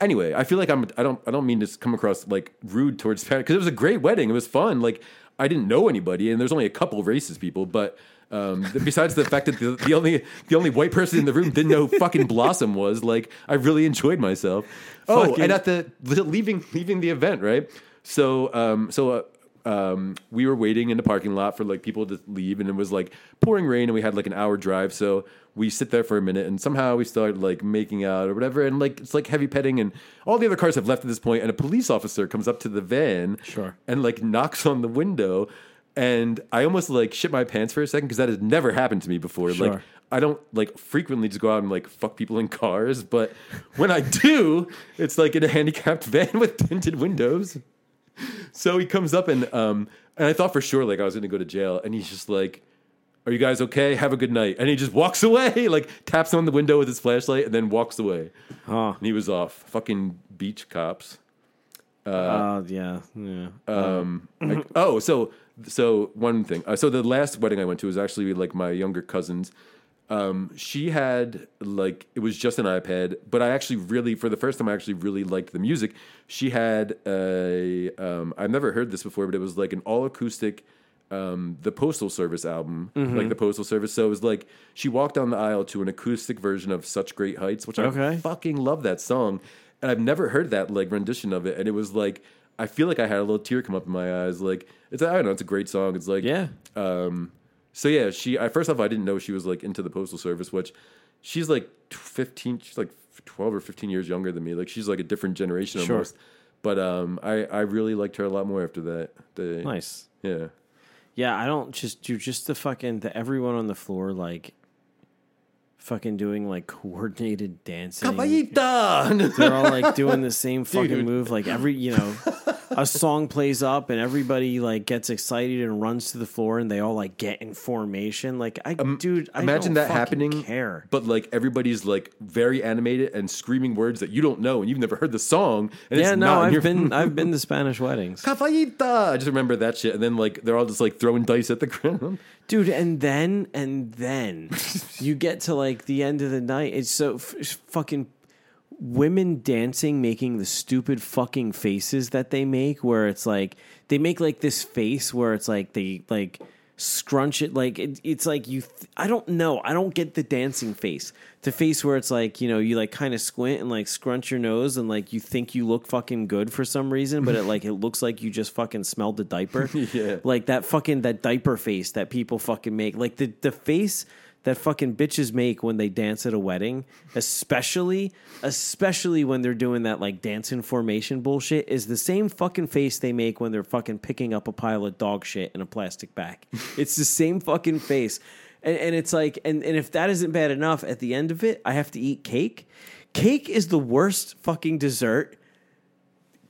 anyway i feel like i'm i don't i don't mean to come across like rude towards spanish because it was a great wedding it was fun like i didn't know anybody and there's only a couple of racist people but um, besides the fact that the, the only the only white person in the room didn't know who fucking blossom was like i really enjoyed myself oh Fucking- and at the leaving leaving the event right so um so uh, um, we were waiting in the parking lot for like people to leave, and it was like pouring rain, and we had like an hour drive. So we sit there for a minute, and somehow we start like making out or whatever, and like it's like heavy petting, and all the other cars have left at this point, and a police officer comes up to the van, Sure. and like knocks on the window, and I almost like shit my pants for a second because that has never happened to me before. Like I don't like frequently just go out and like fuck people in cars, but when I do, it's like in a handicapped van with tinted windows. So he comes up and um and I thought for sure like I was gonna go to jail, and he's just like, "Are you guys okay? Have a good night." And he just walks away, like taps on the window with his flashlight, and then walks away. Huh. And he was off. Fucking beach cops. Uh, yeah. Yeah. Um, like- oh, so so one thing. Uh, so the last wedding I went to was actually like my younger cousin's. Um, she had like it was just an iPad, but I actually really for the first time I actually really liked the music. She had a um, I've never heard this before, but it was like an all acoustic. Um, the Postal Service album, like the Postal Service. So it was like she walked down the aisle to an acoustic version of "Such Great Heights," which I fucking love that song, and I've never heard that like rendition of it. And it was like I feel like I had a little tear come up in my eyes. Like it's I don't know, it's a great song. It's like Yeah. Um, so yeah, she. I first off, I didn't know she was like into the postal service, which she's like fifteen. She's like twelve or fifteen years younger than me. Like she's like a different generation Sure. almost. But um, I I really liked her a lot more after that. The, Nice. Yeah. Yeah, I don't just do just the fucking the everyone on the floor like fucking doing like coordinated dancing. Caballita! They're all like doing the same fucking Dude. move, like every you know, a song plays up and everybody like gets excited and runs to the floor and they all like get in formation. Like I, dude, I Imagine that happening. Care. But like everybody's like very animated and screaming words that you don't know and you've never heard the song. And Yeah, it's no, not I've your- been I've been to Spanish weddings, Cafayita. I just remember that shit. And then like they're all just like throwing dice at the ground. dude. And then and then you get to like the end of the night. It's so f- fucking women dancing, making the stupid fucking faces that they make, where it's like they make like this face where it's like they like scrunch it like it, it's like you th- i don't know. I don't get the dancing face. The face where it's like you know you like kind of squint and like scrunch your nose and like you think you look fucking good for some reason but it like it looks like you just fucking smelled the diaper. Yeah. like that fucking that diaper face that people fucking make. Like the the face that fucking bitches make when they dance at a wedding, especially especially when they're doing that like dancing formation bullshit, is the same fucking face they make when they're fucking picking up a pile of dog shit in a plastic bag. it's the same fucking face. And, and it's like, and, and if that isn't bad enough, at the end of it, I have to eat cake. Cake is the worst fucking dessert.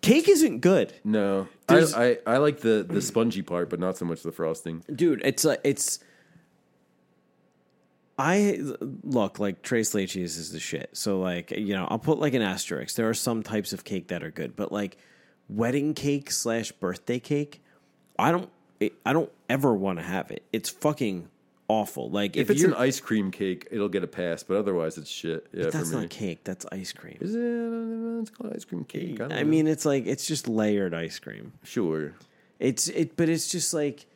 Cake isn't good. No. I, I, I like the, the spongy part, but not so much the frosting. dude it's like it's i look like tres leches is the shit so like you know i'll put like an asterisk there are some types of cake that are good but like wedding cake slash birthday cake i don't it, i don't ever want to have it it's fucking awful like If, if, it's an ice cream cake, it'll get a pass, but otherwise it's shit. Yeah, that's for me. not cake that's ice cream Is it? It's called ice cream cake. I, i mean it's like it's just layered ice cream sure. It's it, but it's just like,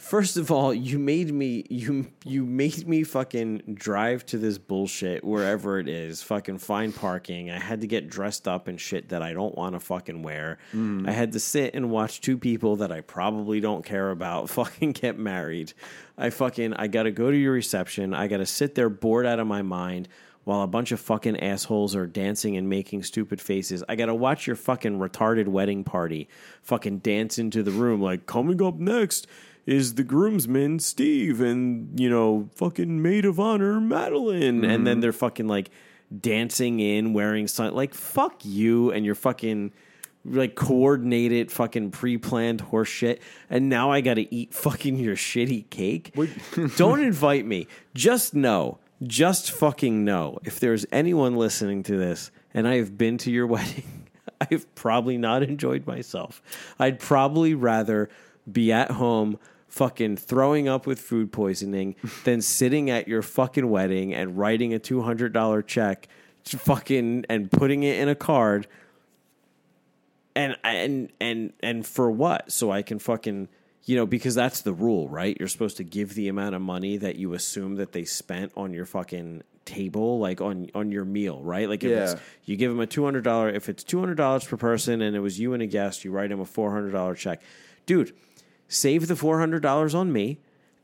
first of all, you made me you you made me fucking drive to this bullshit wherever it is, fucking find parking. I had to get dressed up and shit that I don't want to fucking wear. Mm. I had to sit and watch two people that I probably don't care about fucking get married. I fucking I got to go to your reception. I got to sit there bored out of my mind while a bunch of fucking assholes are dancing and making stupid faces. I gotta watch your fucking retarded wedding party fucking dance into the room like coming up next is the groomsman Steve and you know fucking maid of honor Madeline and then mm-hmm. they're fucking like dancing in wearing sun like fuck you and your fucking like coordinated fucking pre-planned horse shit and now I got to eat fucking your shitty cake. Don't invite me. Just know, just fucking know if there's anyone listening to this and I have been to your wedding, I've probably not enjoyed myself. I'd probably rather be at home fucking throwing up with food poisoning than sitting at your fucking wedding and writing a $200 check fucking and putting it in a card and and and and for what? So I can fucking you know because that's the rule, right? You're supposed to give the amount of money that you assume that they spent on your fucking table, like on on your meal, right? Like if it's Yeah. you give them a two hundred dollar, if it's two hundred dollars per person, and it was you and a guest, you write them a four hundred dollar check, dude. Save the four hundred dollars on me,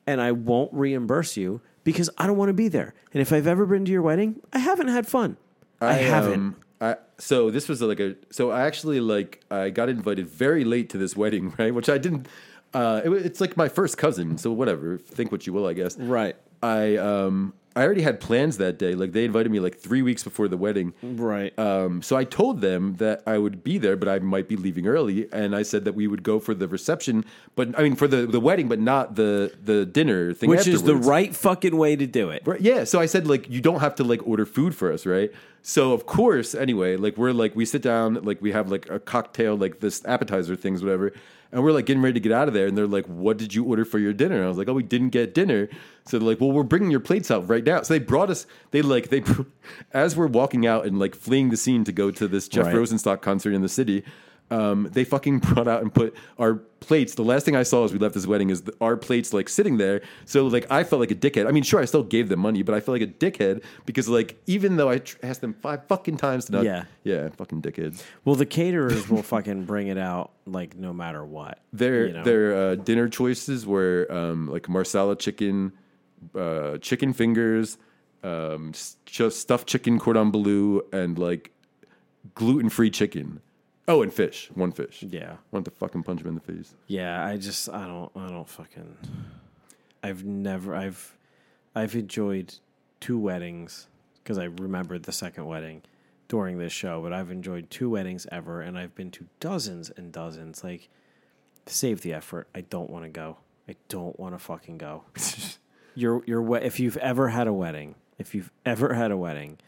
and I won't reimburse you because I don't want to be there. And if I've ever been to your wedding, I haven't had fun. I, haven't. um, I so this was like a so I actually like I got invited very late to this wedding, right? Which I didn't. Uh, it, it's like my first cousin, so whatever. Think what you will, I guess. Right. I um I already had plans that day. Like they invited me like three weeks before the wedding. Right. Um, so I told them that I would be there, but I might be leaving early, and I said that we would go for the reception, but I mean for the, the wedding, but not the the dinner thing. Which is the right fucking way to do it. Right, yeah. So I said like you don't have to like order food for us, right? So of course, anyway, like we're like we sit down, like we have like a cocktail, like this appetizer things, whatever, and we're like getting ready to get out of there, and they're like, "What did you order for your dinner?" And I was like, "Oh, we didn't get dinner." So they're like, "Well, we're bringing your plates out right now." So they brought us. They like they as we're walking out and like fleeing the scene to go to this Jeff Right. Rosenstock concert in the city. Um, they fucking brought out and put our plates. The last thing I saw as we left this wedding is the, our plates like sitting there. So like I felt like a dickhead. I mean, sure, I still gave them money, but I felt like a dickhead because like even though I tr- asked them five fucking times to not, Yeah. yeah, fucking dickheads. Well, the caterers will fucking bring it out like no matter what. Their you know? their uh, dinner choices were um, like marsala chicken, uh, chicken fingers, um, s- just stuffed chicken cordon bleu, and like gluten free chicken. Oh, and fish. One fish. Yeah. Want to fucking punch him in the face. Yeah, I just I don't I don't fucking I've never I've I've enjoyed two weddings because I remembered the second wedding during this show, but I've enjoyed two weddings ever, and I've been to dozens and dozens. Like, save the effort. I don't want to go. I don't want to fucking go. your your if you've ever had a wedding, if you've ever had a wedding,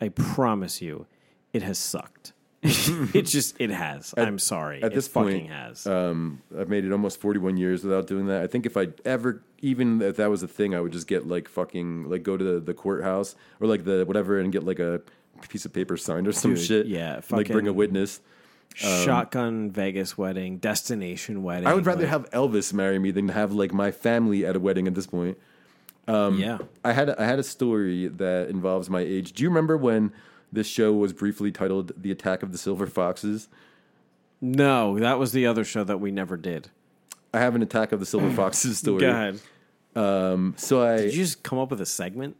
I promise you, it has sucked. it just it has. I'm sorry. at it this fucking point, has. Um, I've made it almost 41 years without doing that. I think if I ever, even if that was a thing, I would just get like fucking, like go to the, the courthouse or like the whatever and get like a piece of paper signed or some Dude, shit. yeah, like bring a witness. Shotgun Vegas wedding, destination wedding. I would rather like- have Elvis marry me than have like my family at a wedding at this point. yeah. I had I had a story that involves my age. Do you remember when this show was briefly titled "The Attack of the Silver Foxes"? No, that was the other show that we never did. I have an Attack of the Silver Foxes story. Go ahead. Um, so I Did you just come up with a segment?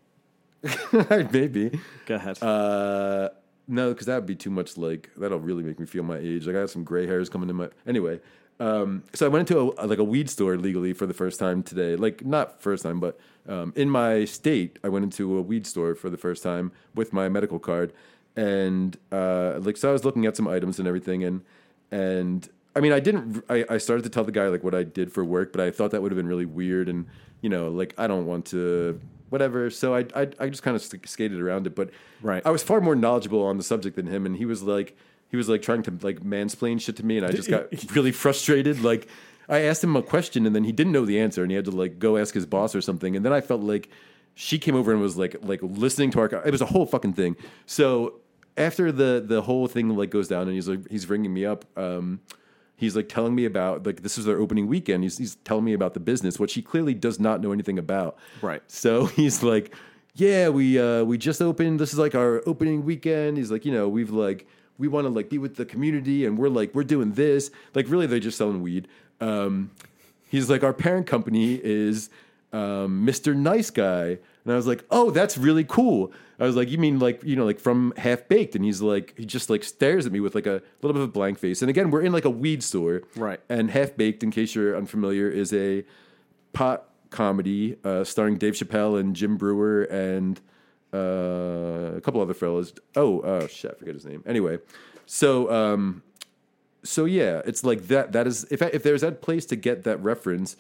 maybe Go ahead. uh, no, because that would be too much. Like that'll really make me feel my age. Like I have some gray hairs coming in my anyway. Um, so I went into a, like a weed store legally for the first time today. Like not first time, but um, in my state, I went into a weed store for the first time with my medical card, and uh, like so I was looking at some items and everything, and and I mean I didn't. I, I started to tell the guy like what I did for work, but I thought that would have been really weird, and you know like I don't want to whatever. So I I, I just kind of skated around it, but Right. I was far more knowledgeable on the subject than him, and he was like he was like trying to like mansplain shit to me, and I just got really frustrated. Like I asked him a question, and then he didn't know the answer, and he had to like go ask his boss or something, and then I felt like she came over and was like like listening to our. It was a whole fucking thing. So after the the whole thing like goes down, and he's like he's ringing me up. Um, he's like telling me about like this is their opening weekend. He's he's telling me about the business, which he clearly does not know anything about. Right. So he's like, "Yeah, we uh, we just opened. This is like our opening weekend." He's like, "You know, we've like we want to like be with the community, and we're like we're doing this. Like, really, they're just selling weed." Um, he's like, "Our parent company is um, Mr. Nice Guy," and I was like, "Oh, that's really cool." I was like, "You mean like you know like from Half Baked?" And he's like, he just like stares at me with like a little bit of a blank face. And again, we're in like a weed store, Right. And Half Baked, in case you're unfamiliar, is a pot comedy uh, starring Dave Chappelle and Jim Breuer and uh, a couple other fellas. Oh, oh, shit, I forget his name. Anyway, so um, so yeah, it's like that. That is if if there's that place to get that reference.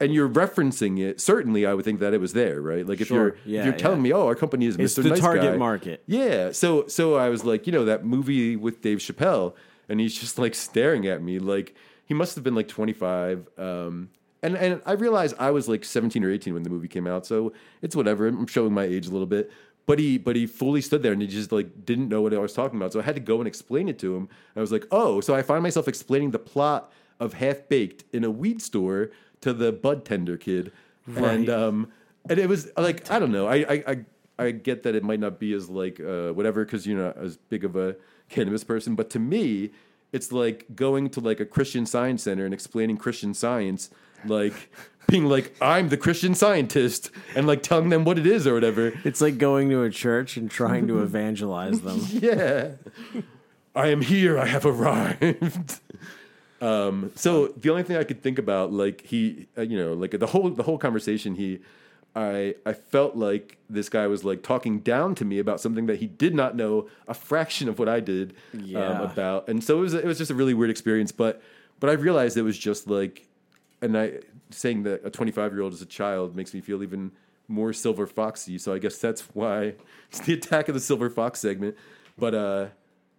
And you're referencing it. Certainly, I would think that it was there, right? Like if Sure. you're Yeah, if you're telling yeah. me, oh, our company is It's Mr. the nice target Guy. market. Yeah. So so I was like, you know, that movie with Dave Chappelle, and he's just like staring at me, like he must have been like 25. Um, and and I realized I was like 17 or 18 when the movie came out, so it's whatever. I'm showing my age a little bit. But he but he fully stood there and he just like didn't know what I was talking about. So I had to go and explain it to him. I was like, oh, so I find myself explaining the plot of Half Baked in a weed store to the bud tender kid. Right. And um and it was like I don't know. I I I, I get that it might not be as like uh, whatever because you're not as big of a cannabis person, but to me, it's like going to like a Christian Science Center and explaining Christian science, like being like I'm the Christian scientist and like telling them what it is or whatever. It's like going to a church and trying to evangelize them. Yeah, I am here. I have arrived. Um, so the only thing I could think about, like he, uh, you know, like the whole the whole conversation, he, I I felt like this guy was like talking down to me about something that he did not know a fraction of what I did Yeah. um, about, and so it was it was just a really weird experience. But but I realized it was just like, and I saying that a 25 year old is a child makes me feel even more silver foxy. So I guess that's why it's the attack of the silver fox segment. But uh,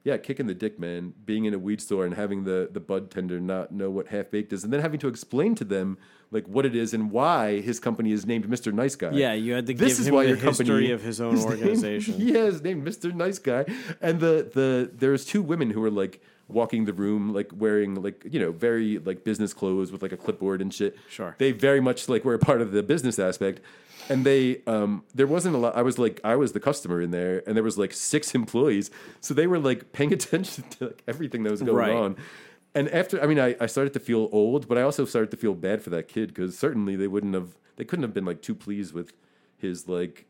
yeah, kicking the dick, man. Being in a weed store and having the the bud tender not know what half baked is, and then having to explain to them like what it is and why his company is named Mister Nice Guy. Yeah, you had to This give is him why the your company history of his own organization. yeah, his name Mister Nice Guy, and the the there's two women who were like walking the room like wearing like you know very like business clothes with like a clipboard and shit. Sure. they very much like were a part of the business aspect. And they, um, there wasn't a lot. I was like, I was the customer in there, and there was like six employees, so they were like paying attention to like everything that was going Right. on. And after, I mean, I, I started to feel old, but I also started to feel bad for that kid because certainly they wouldn't have, they couldn't have been like too pleased with his like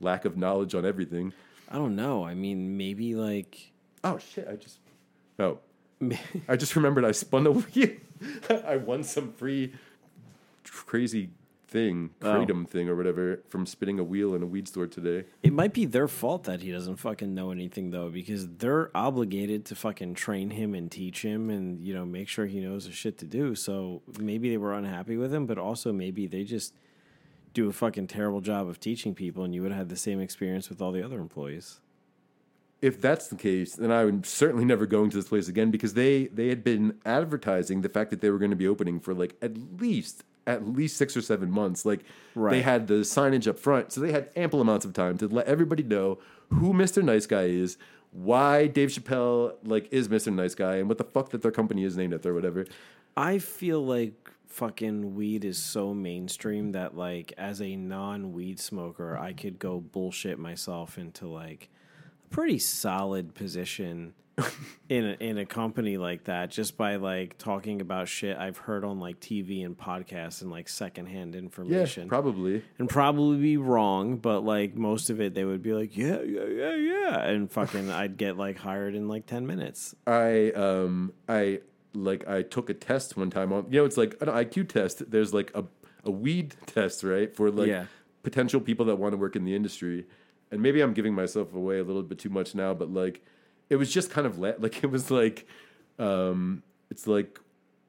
lack of knowledge on everything. I don't know. I mean, maybe like Oh shit! I just, oh, I just remembered I spun a wheel. I won some free crazy thing, Oh. kratom thing or whatever, from spinning a wheel in a weed store today. It might be their fault that he doesn't fucking know anything though, because they're obligated to fucking train him and teach him and you know make sure he knows the shit to do. So maybe they were unhappy with him, but also maybe they just do a fucking terrible job of teaching people, and you would have had the same experience with all the other employees. If that's the case, then I would certainly never going to this place again because they they had been advertising the fact that they were going to be opening for like at least at least six or seven months. Like they had the signage up front, so they had ample amounts of time to let everybody know who Mr. Nice Guy is, why Dave Chappelle like is Mr. Nice Guy, and what the fuck that their company is named after, or whatever. I feel like fucking weed is so mainstream that like as a non-weed smoker, I could go bullshit myself into like pretty solid position in a, in a company like that just by like talking about shit I've heard on like TV and podcasts and like secondhand information. Yeah, probably. and probably be wrong, but like most of it they would be like, yeah, yeah, yeah, yeah, and fucking I'd get like hired in like 10 minutes. I um I like I took a test one time on you know it's like an IQ test. There's like a a weed test right for like Yeah. potential people that want to work in the industry. And maybe I'm giving myself away a little bit too much now, but like it was just kind of la- like it was like um it's like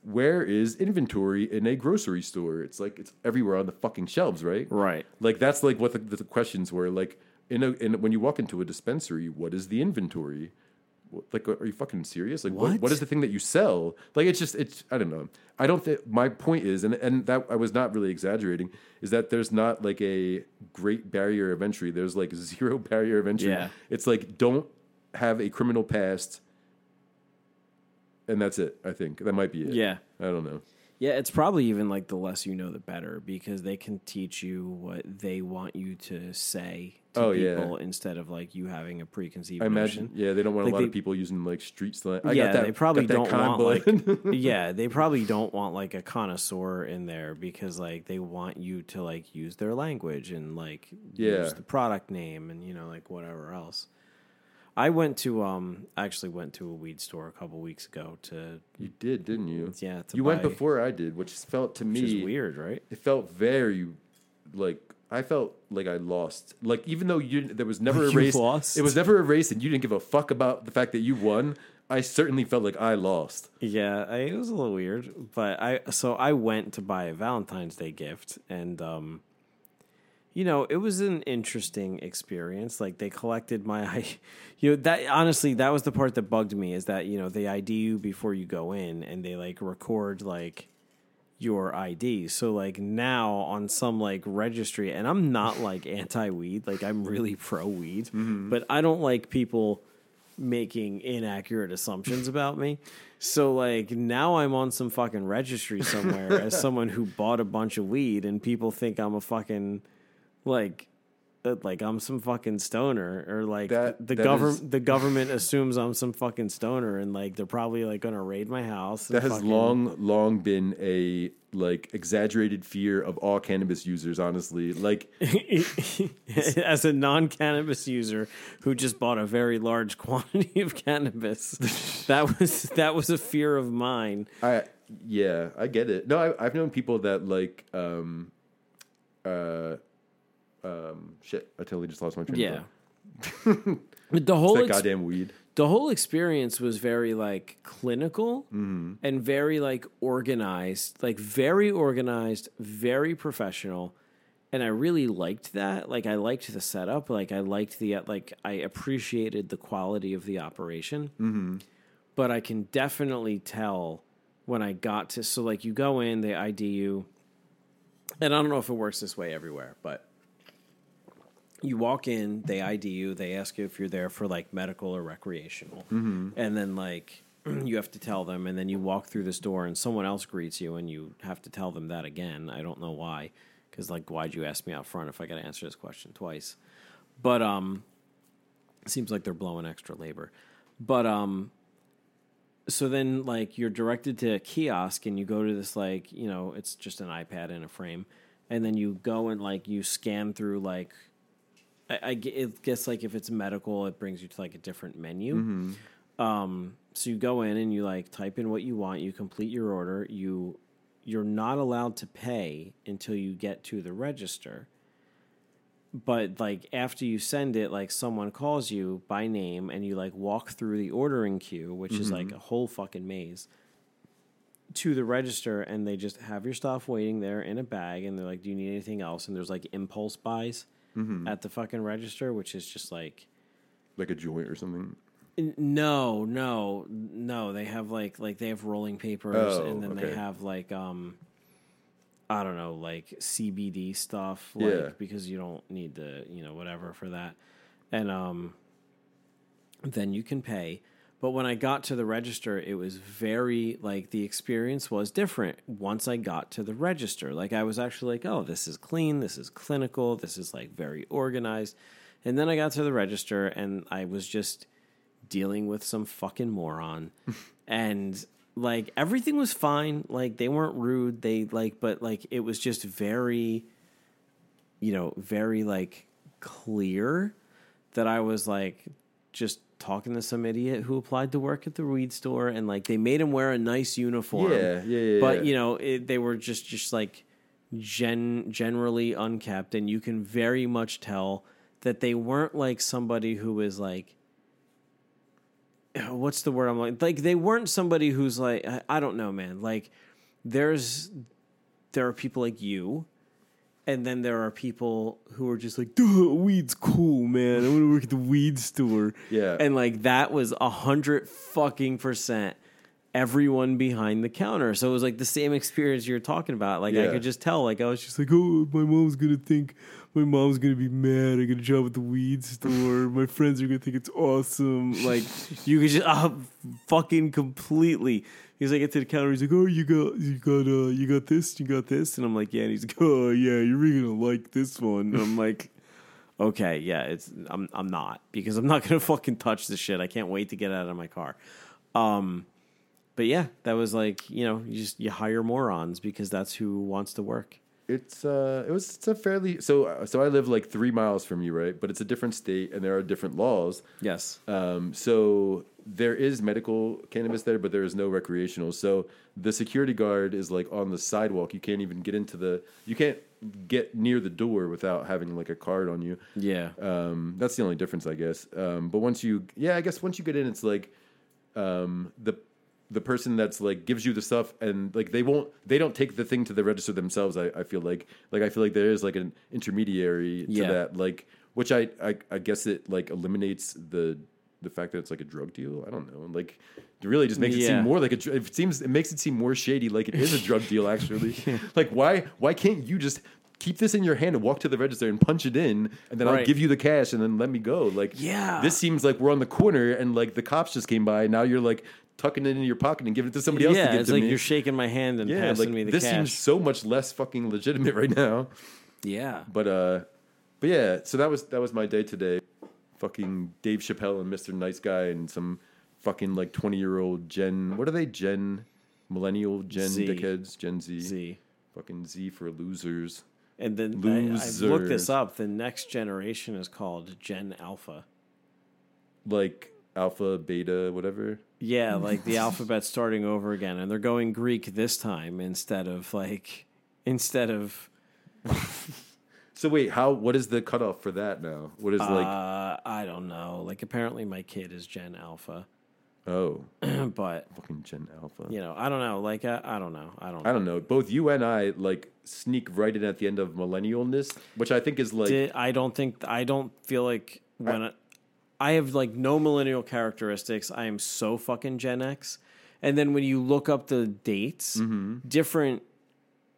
where is inventory in a grocery store? It's like it's everywhere on the fucking shelves, right? Right. Like that's like what the, the questions were. Like in a in when you walk into a dispensary, what is the inventory? Like, are you fucking serious? Like, what? What? what is the thing that you sell? Like, it's just it's I don't know. I don't think my point is, and and that I was not really exaggerating, is that there's not like a great barrier of entry. There's like zero barrier of entry. Yeah. It's like don't have a criminal past, and that's it. I think that might be it. Yeah. I don't know. Yeah, it's probably even like the less you know, the better because they can teach you what they want you to say to Oh, yeah. people instead of like you having a preconceived I imagine. notion. Yeah, they don't want Like a lot they- of people using like street slang. I yeah, got that, they probably don't want like yeah, they probably don't want like a connoisseur in there because like they want you to like use their language and like Yeah. use the product name and you know like whatever else. I went to um I actually went to a weed store a couple weeks ago to You did, didn't you? yeah to You went before I did, which felt to which is me weird, right? It felt very like I felt like I lost. Like even though you there was never a You race, lost? it was never a race, and you didn't give a fuck about the fact that you won. I certainly felt like I lost. Yeah, I, it was a little weird, but I so I went to buy a Valentine's Day gift, and um, you know, it was an interesting experience. Like they collected my, you know, that honestly, that was the part that bugged me is that you know they ID you before you go in, and they like record like your ID. So like now on some like registry, and I'm not like anti weed, like I'm really pro weed, mm-hmm. but I don't like people making inaccurate assumptions about me. So like now I'm on some fucking registry somewhere as someone who bought a bunch of weed and people think I'm a fucking like uh, like I'm some fucking stoner or like That- the that government is- the government assumes I'm some fucking stoner and like they're probably like going to raid my house. That has fucking- long, long been a like exaggerated fear of all cannabis users. Honestly, like as a non-cannabis user who just bought a very large quantity of cannabis that was that was a fear of mine I yeah, I get it. No, I, I've known people that like um uh um shit. I totally just lost my train. yeah of thought. But the whole that ex- goddamn weed. the whole experience was very like clinical Mm-hmm. and very like organized like very organized very professional and i really liked that like i liked the setup like i liked the like i appreciated the quality of the operation Mm-hmm. but i can definitely tell when i got to so like you go in they id you and i don't know if it works this way everywhere but you walk in, they ID you, they ask you if you're there for like medical or recreational. And then like you have to tell them and then you walk through this door and someone else greets you and you have to tell them that again. I don't know why cuz like why'd you ask me out front if I got to answer this question twice? But um it seems like they're blowing extra labor. But um so then like you're directed to a kiosk and you go to this like, you know, it's just an iPad in a frame and then you go and like you scan through like I, I guess like if it's medical, it brings you to like a different menu. Um, so you go in and you like type in what you want, you complete your order, you you're not allowed to pay until you get to the register. But like after you send it, like someone calls you by name and you like walk through the ordering queue, which is like a whole fucking maze to the register and they just have your stuff waiting there in a bag and they're like, Do you need anything else? And there's like impulse buys at the fucking register, which is just like like a joint or something. No, no, no. They have like like they have rolling papers, Oh, and then they have like um, I don't know, like CBD stuff, like Yeah. because you don't need the you know whatever for that, and um, then you can pay. But when I got to the register, it was very like the experience was different once I got to the register. Like I was actually like, oh, this is clean, this is clinical, this is like very organized. And then I got to the register and I was just dealing with some fucking moron. and like everything was fine. Like they weren't rude. They like but like it was just very you know, very like clear that I was like just talking to some idiot who applied to work at the weed store and like they made him wear a nice uniform. Yeah, yeah, yeah, But yeah. you know, it, they were just just like gen generally unkept and you can very much tell that they weren't like somebody who was like what's the word I'm like like they weren't somebody who's like I, I don't know man like there's there are people like you and then there are people who are just like Duh, weed's cool man. I want to work at the weed store. Yeah. and like that was a hundred fucking percent everyone behind the counter. So it was like the same experience you're talking about. Like I could just tell like I was just like oh my mom's gonna think my mom's gonna be mad. I got a job at the weed store. My friends are gonna think it's awesome. Like you could just uh, fucking completely. He's like get to the counter. He's like oh you got you got uh you got this you got this. And I'm like yeah. And he's like oh yeah you're really gonna like this one. And I'm like okay, yeah, it's I'm I'm not because I'm not gonna fucking touch this shit. I can't wait to get out of my car. Um, but yeah, that was like you know you just you hire morons because that's who wants to work. It's uh, it was it's a fairly so so I live like three miles from you, right? But it's a different state, and there are different laws. Yes. Um, so there is medical cannabis there, but there is no recreational. So the security guard is like on the sidewalk. You can't even get into the. You can't get near the door without having like a card on you. Yeah. Um, that's the only difference, I guess. Um, but once you, yeah, I guess once you get in, it's like um, the the person that's like gives you the stuff, and like they won't, they don't take the thing to the register themselves. I, I feel like, like I feel like there is like an intermediary to Yeah. that, like which I, I I guess it like eliminates the the fact that it's like a drug deal. I don't know, like. It really just makes it Yeah. seem more like a. dr- It seems it makes it seem more shady, like it is a drug deal. Actually, like why why can't you just keep this in your hand and walk to the register and punch it in, and then I'll Right. give you the cash and then let me go. Like, Yeah. this seems like we're on the corner and like the cops just came by. Now you're like tucking it into your pocket and giving it to somebody else to yeah, give it's to like me. you're shaking my hand and yeah, passing like me the this cash. seems so much less fucking legitimate right now. yeah. But uh, but yeah, so that was that was my day today. Fucking Dave Chappelle and Mr. Nice Guy and some fucking like twenty year old Gen. What are they? Gen millennial Gen Z. dickheads. Gen Z. Z. Fucking Z for losers. And then I, I looked this up. The next generation is called Gen Alpha. Like alpha, beta, whatever. Yeah, like the alphabet starting over again, and they're going Greek this time instead of like instead of So wait, how? What is the cutoff for that now? What is like? uh, I don't know. Like apparently my kid is Gen Alpha, oh, but fucking Gen Alpha. you know I don't know. Like I, I don't know. I don't. I don't know. Both you and I like sneak right in at the end of millennialness, which I think is like Did, I don't think I don't feel like when I, I have like no millennial characteristics. I am so fucking Gen X. And then when you look up the dates, Mm-hmm. different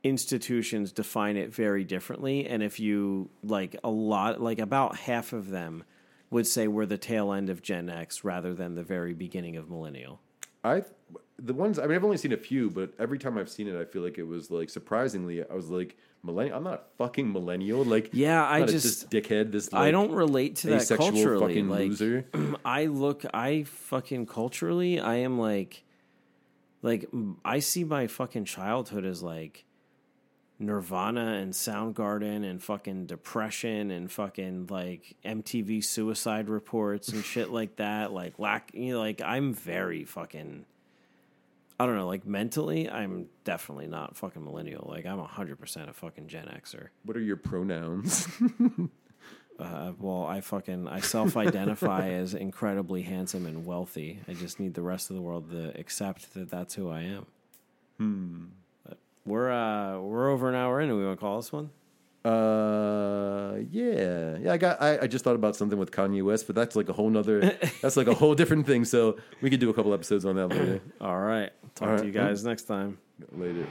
institutions define it very differently. And if you like a lot, like about half of them would say we're the tail end of Gen X rather than the very beginning of millennial. I the ones I mean I've only seen a few, but every time I've seen it, I feel like it was like surprisingly I was like millennial. I'm not a fucking millennial. Like Yeah, I not a- just- this dickhead. This I don't relate to that culturally. fucking like, loser. I look, I fucking culturally, I am like, like I see my fucking childhood as like Nirvana and Soundgarden and fucking depression and fucking like MTV suicide reports and shit like that. Like lack, you know, like I'm very fucking. I don't know, like mentally, I'm definitely not fucking millennial. Like I'm hundred percent a fucking Gen Xer. What are your pronouns? Uh, well, I fucking I self-identify as incredibly handsome and wealthy. I just need the rest of the world to accept that that's who I am. Hmm. But we're uh we're over an hour in. Do we want to call this one? uh, yeah, yeah. I got. I, I just thought about something with Kanye West, but that's like a whole nother. that's like a whole different thing. So we could do a couple episodes on that later. All right. Talk right. to you guys next time. Later.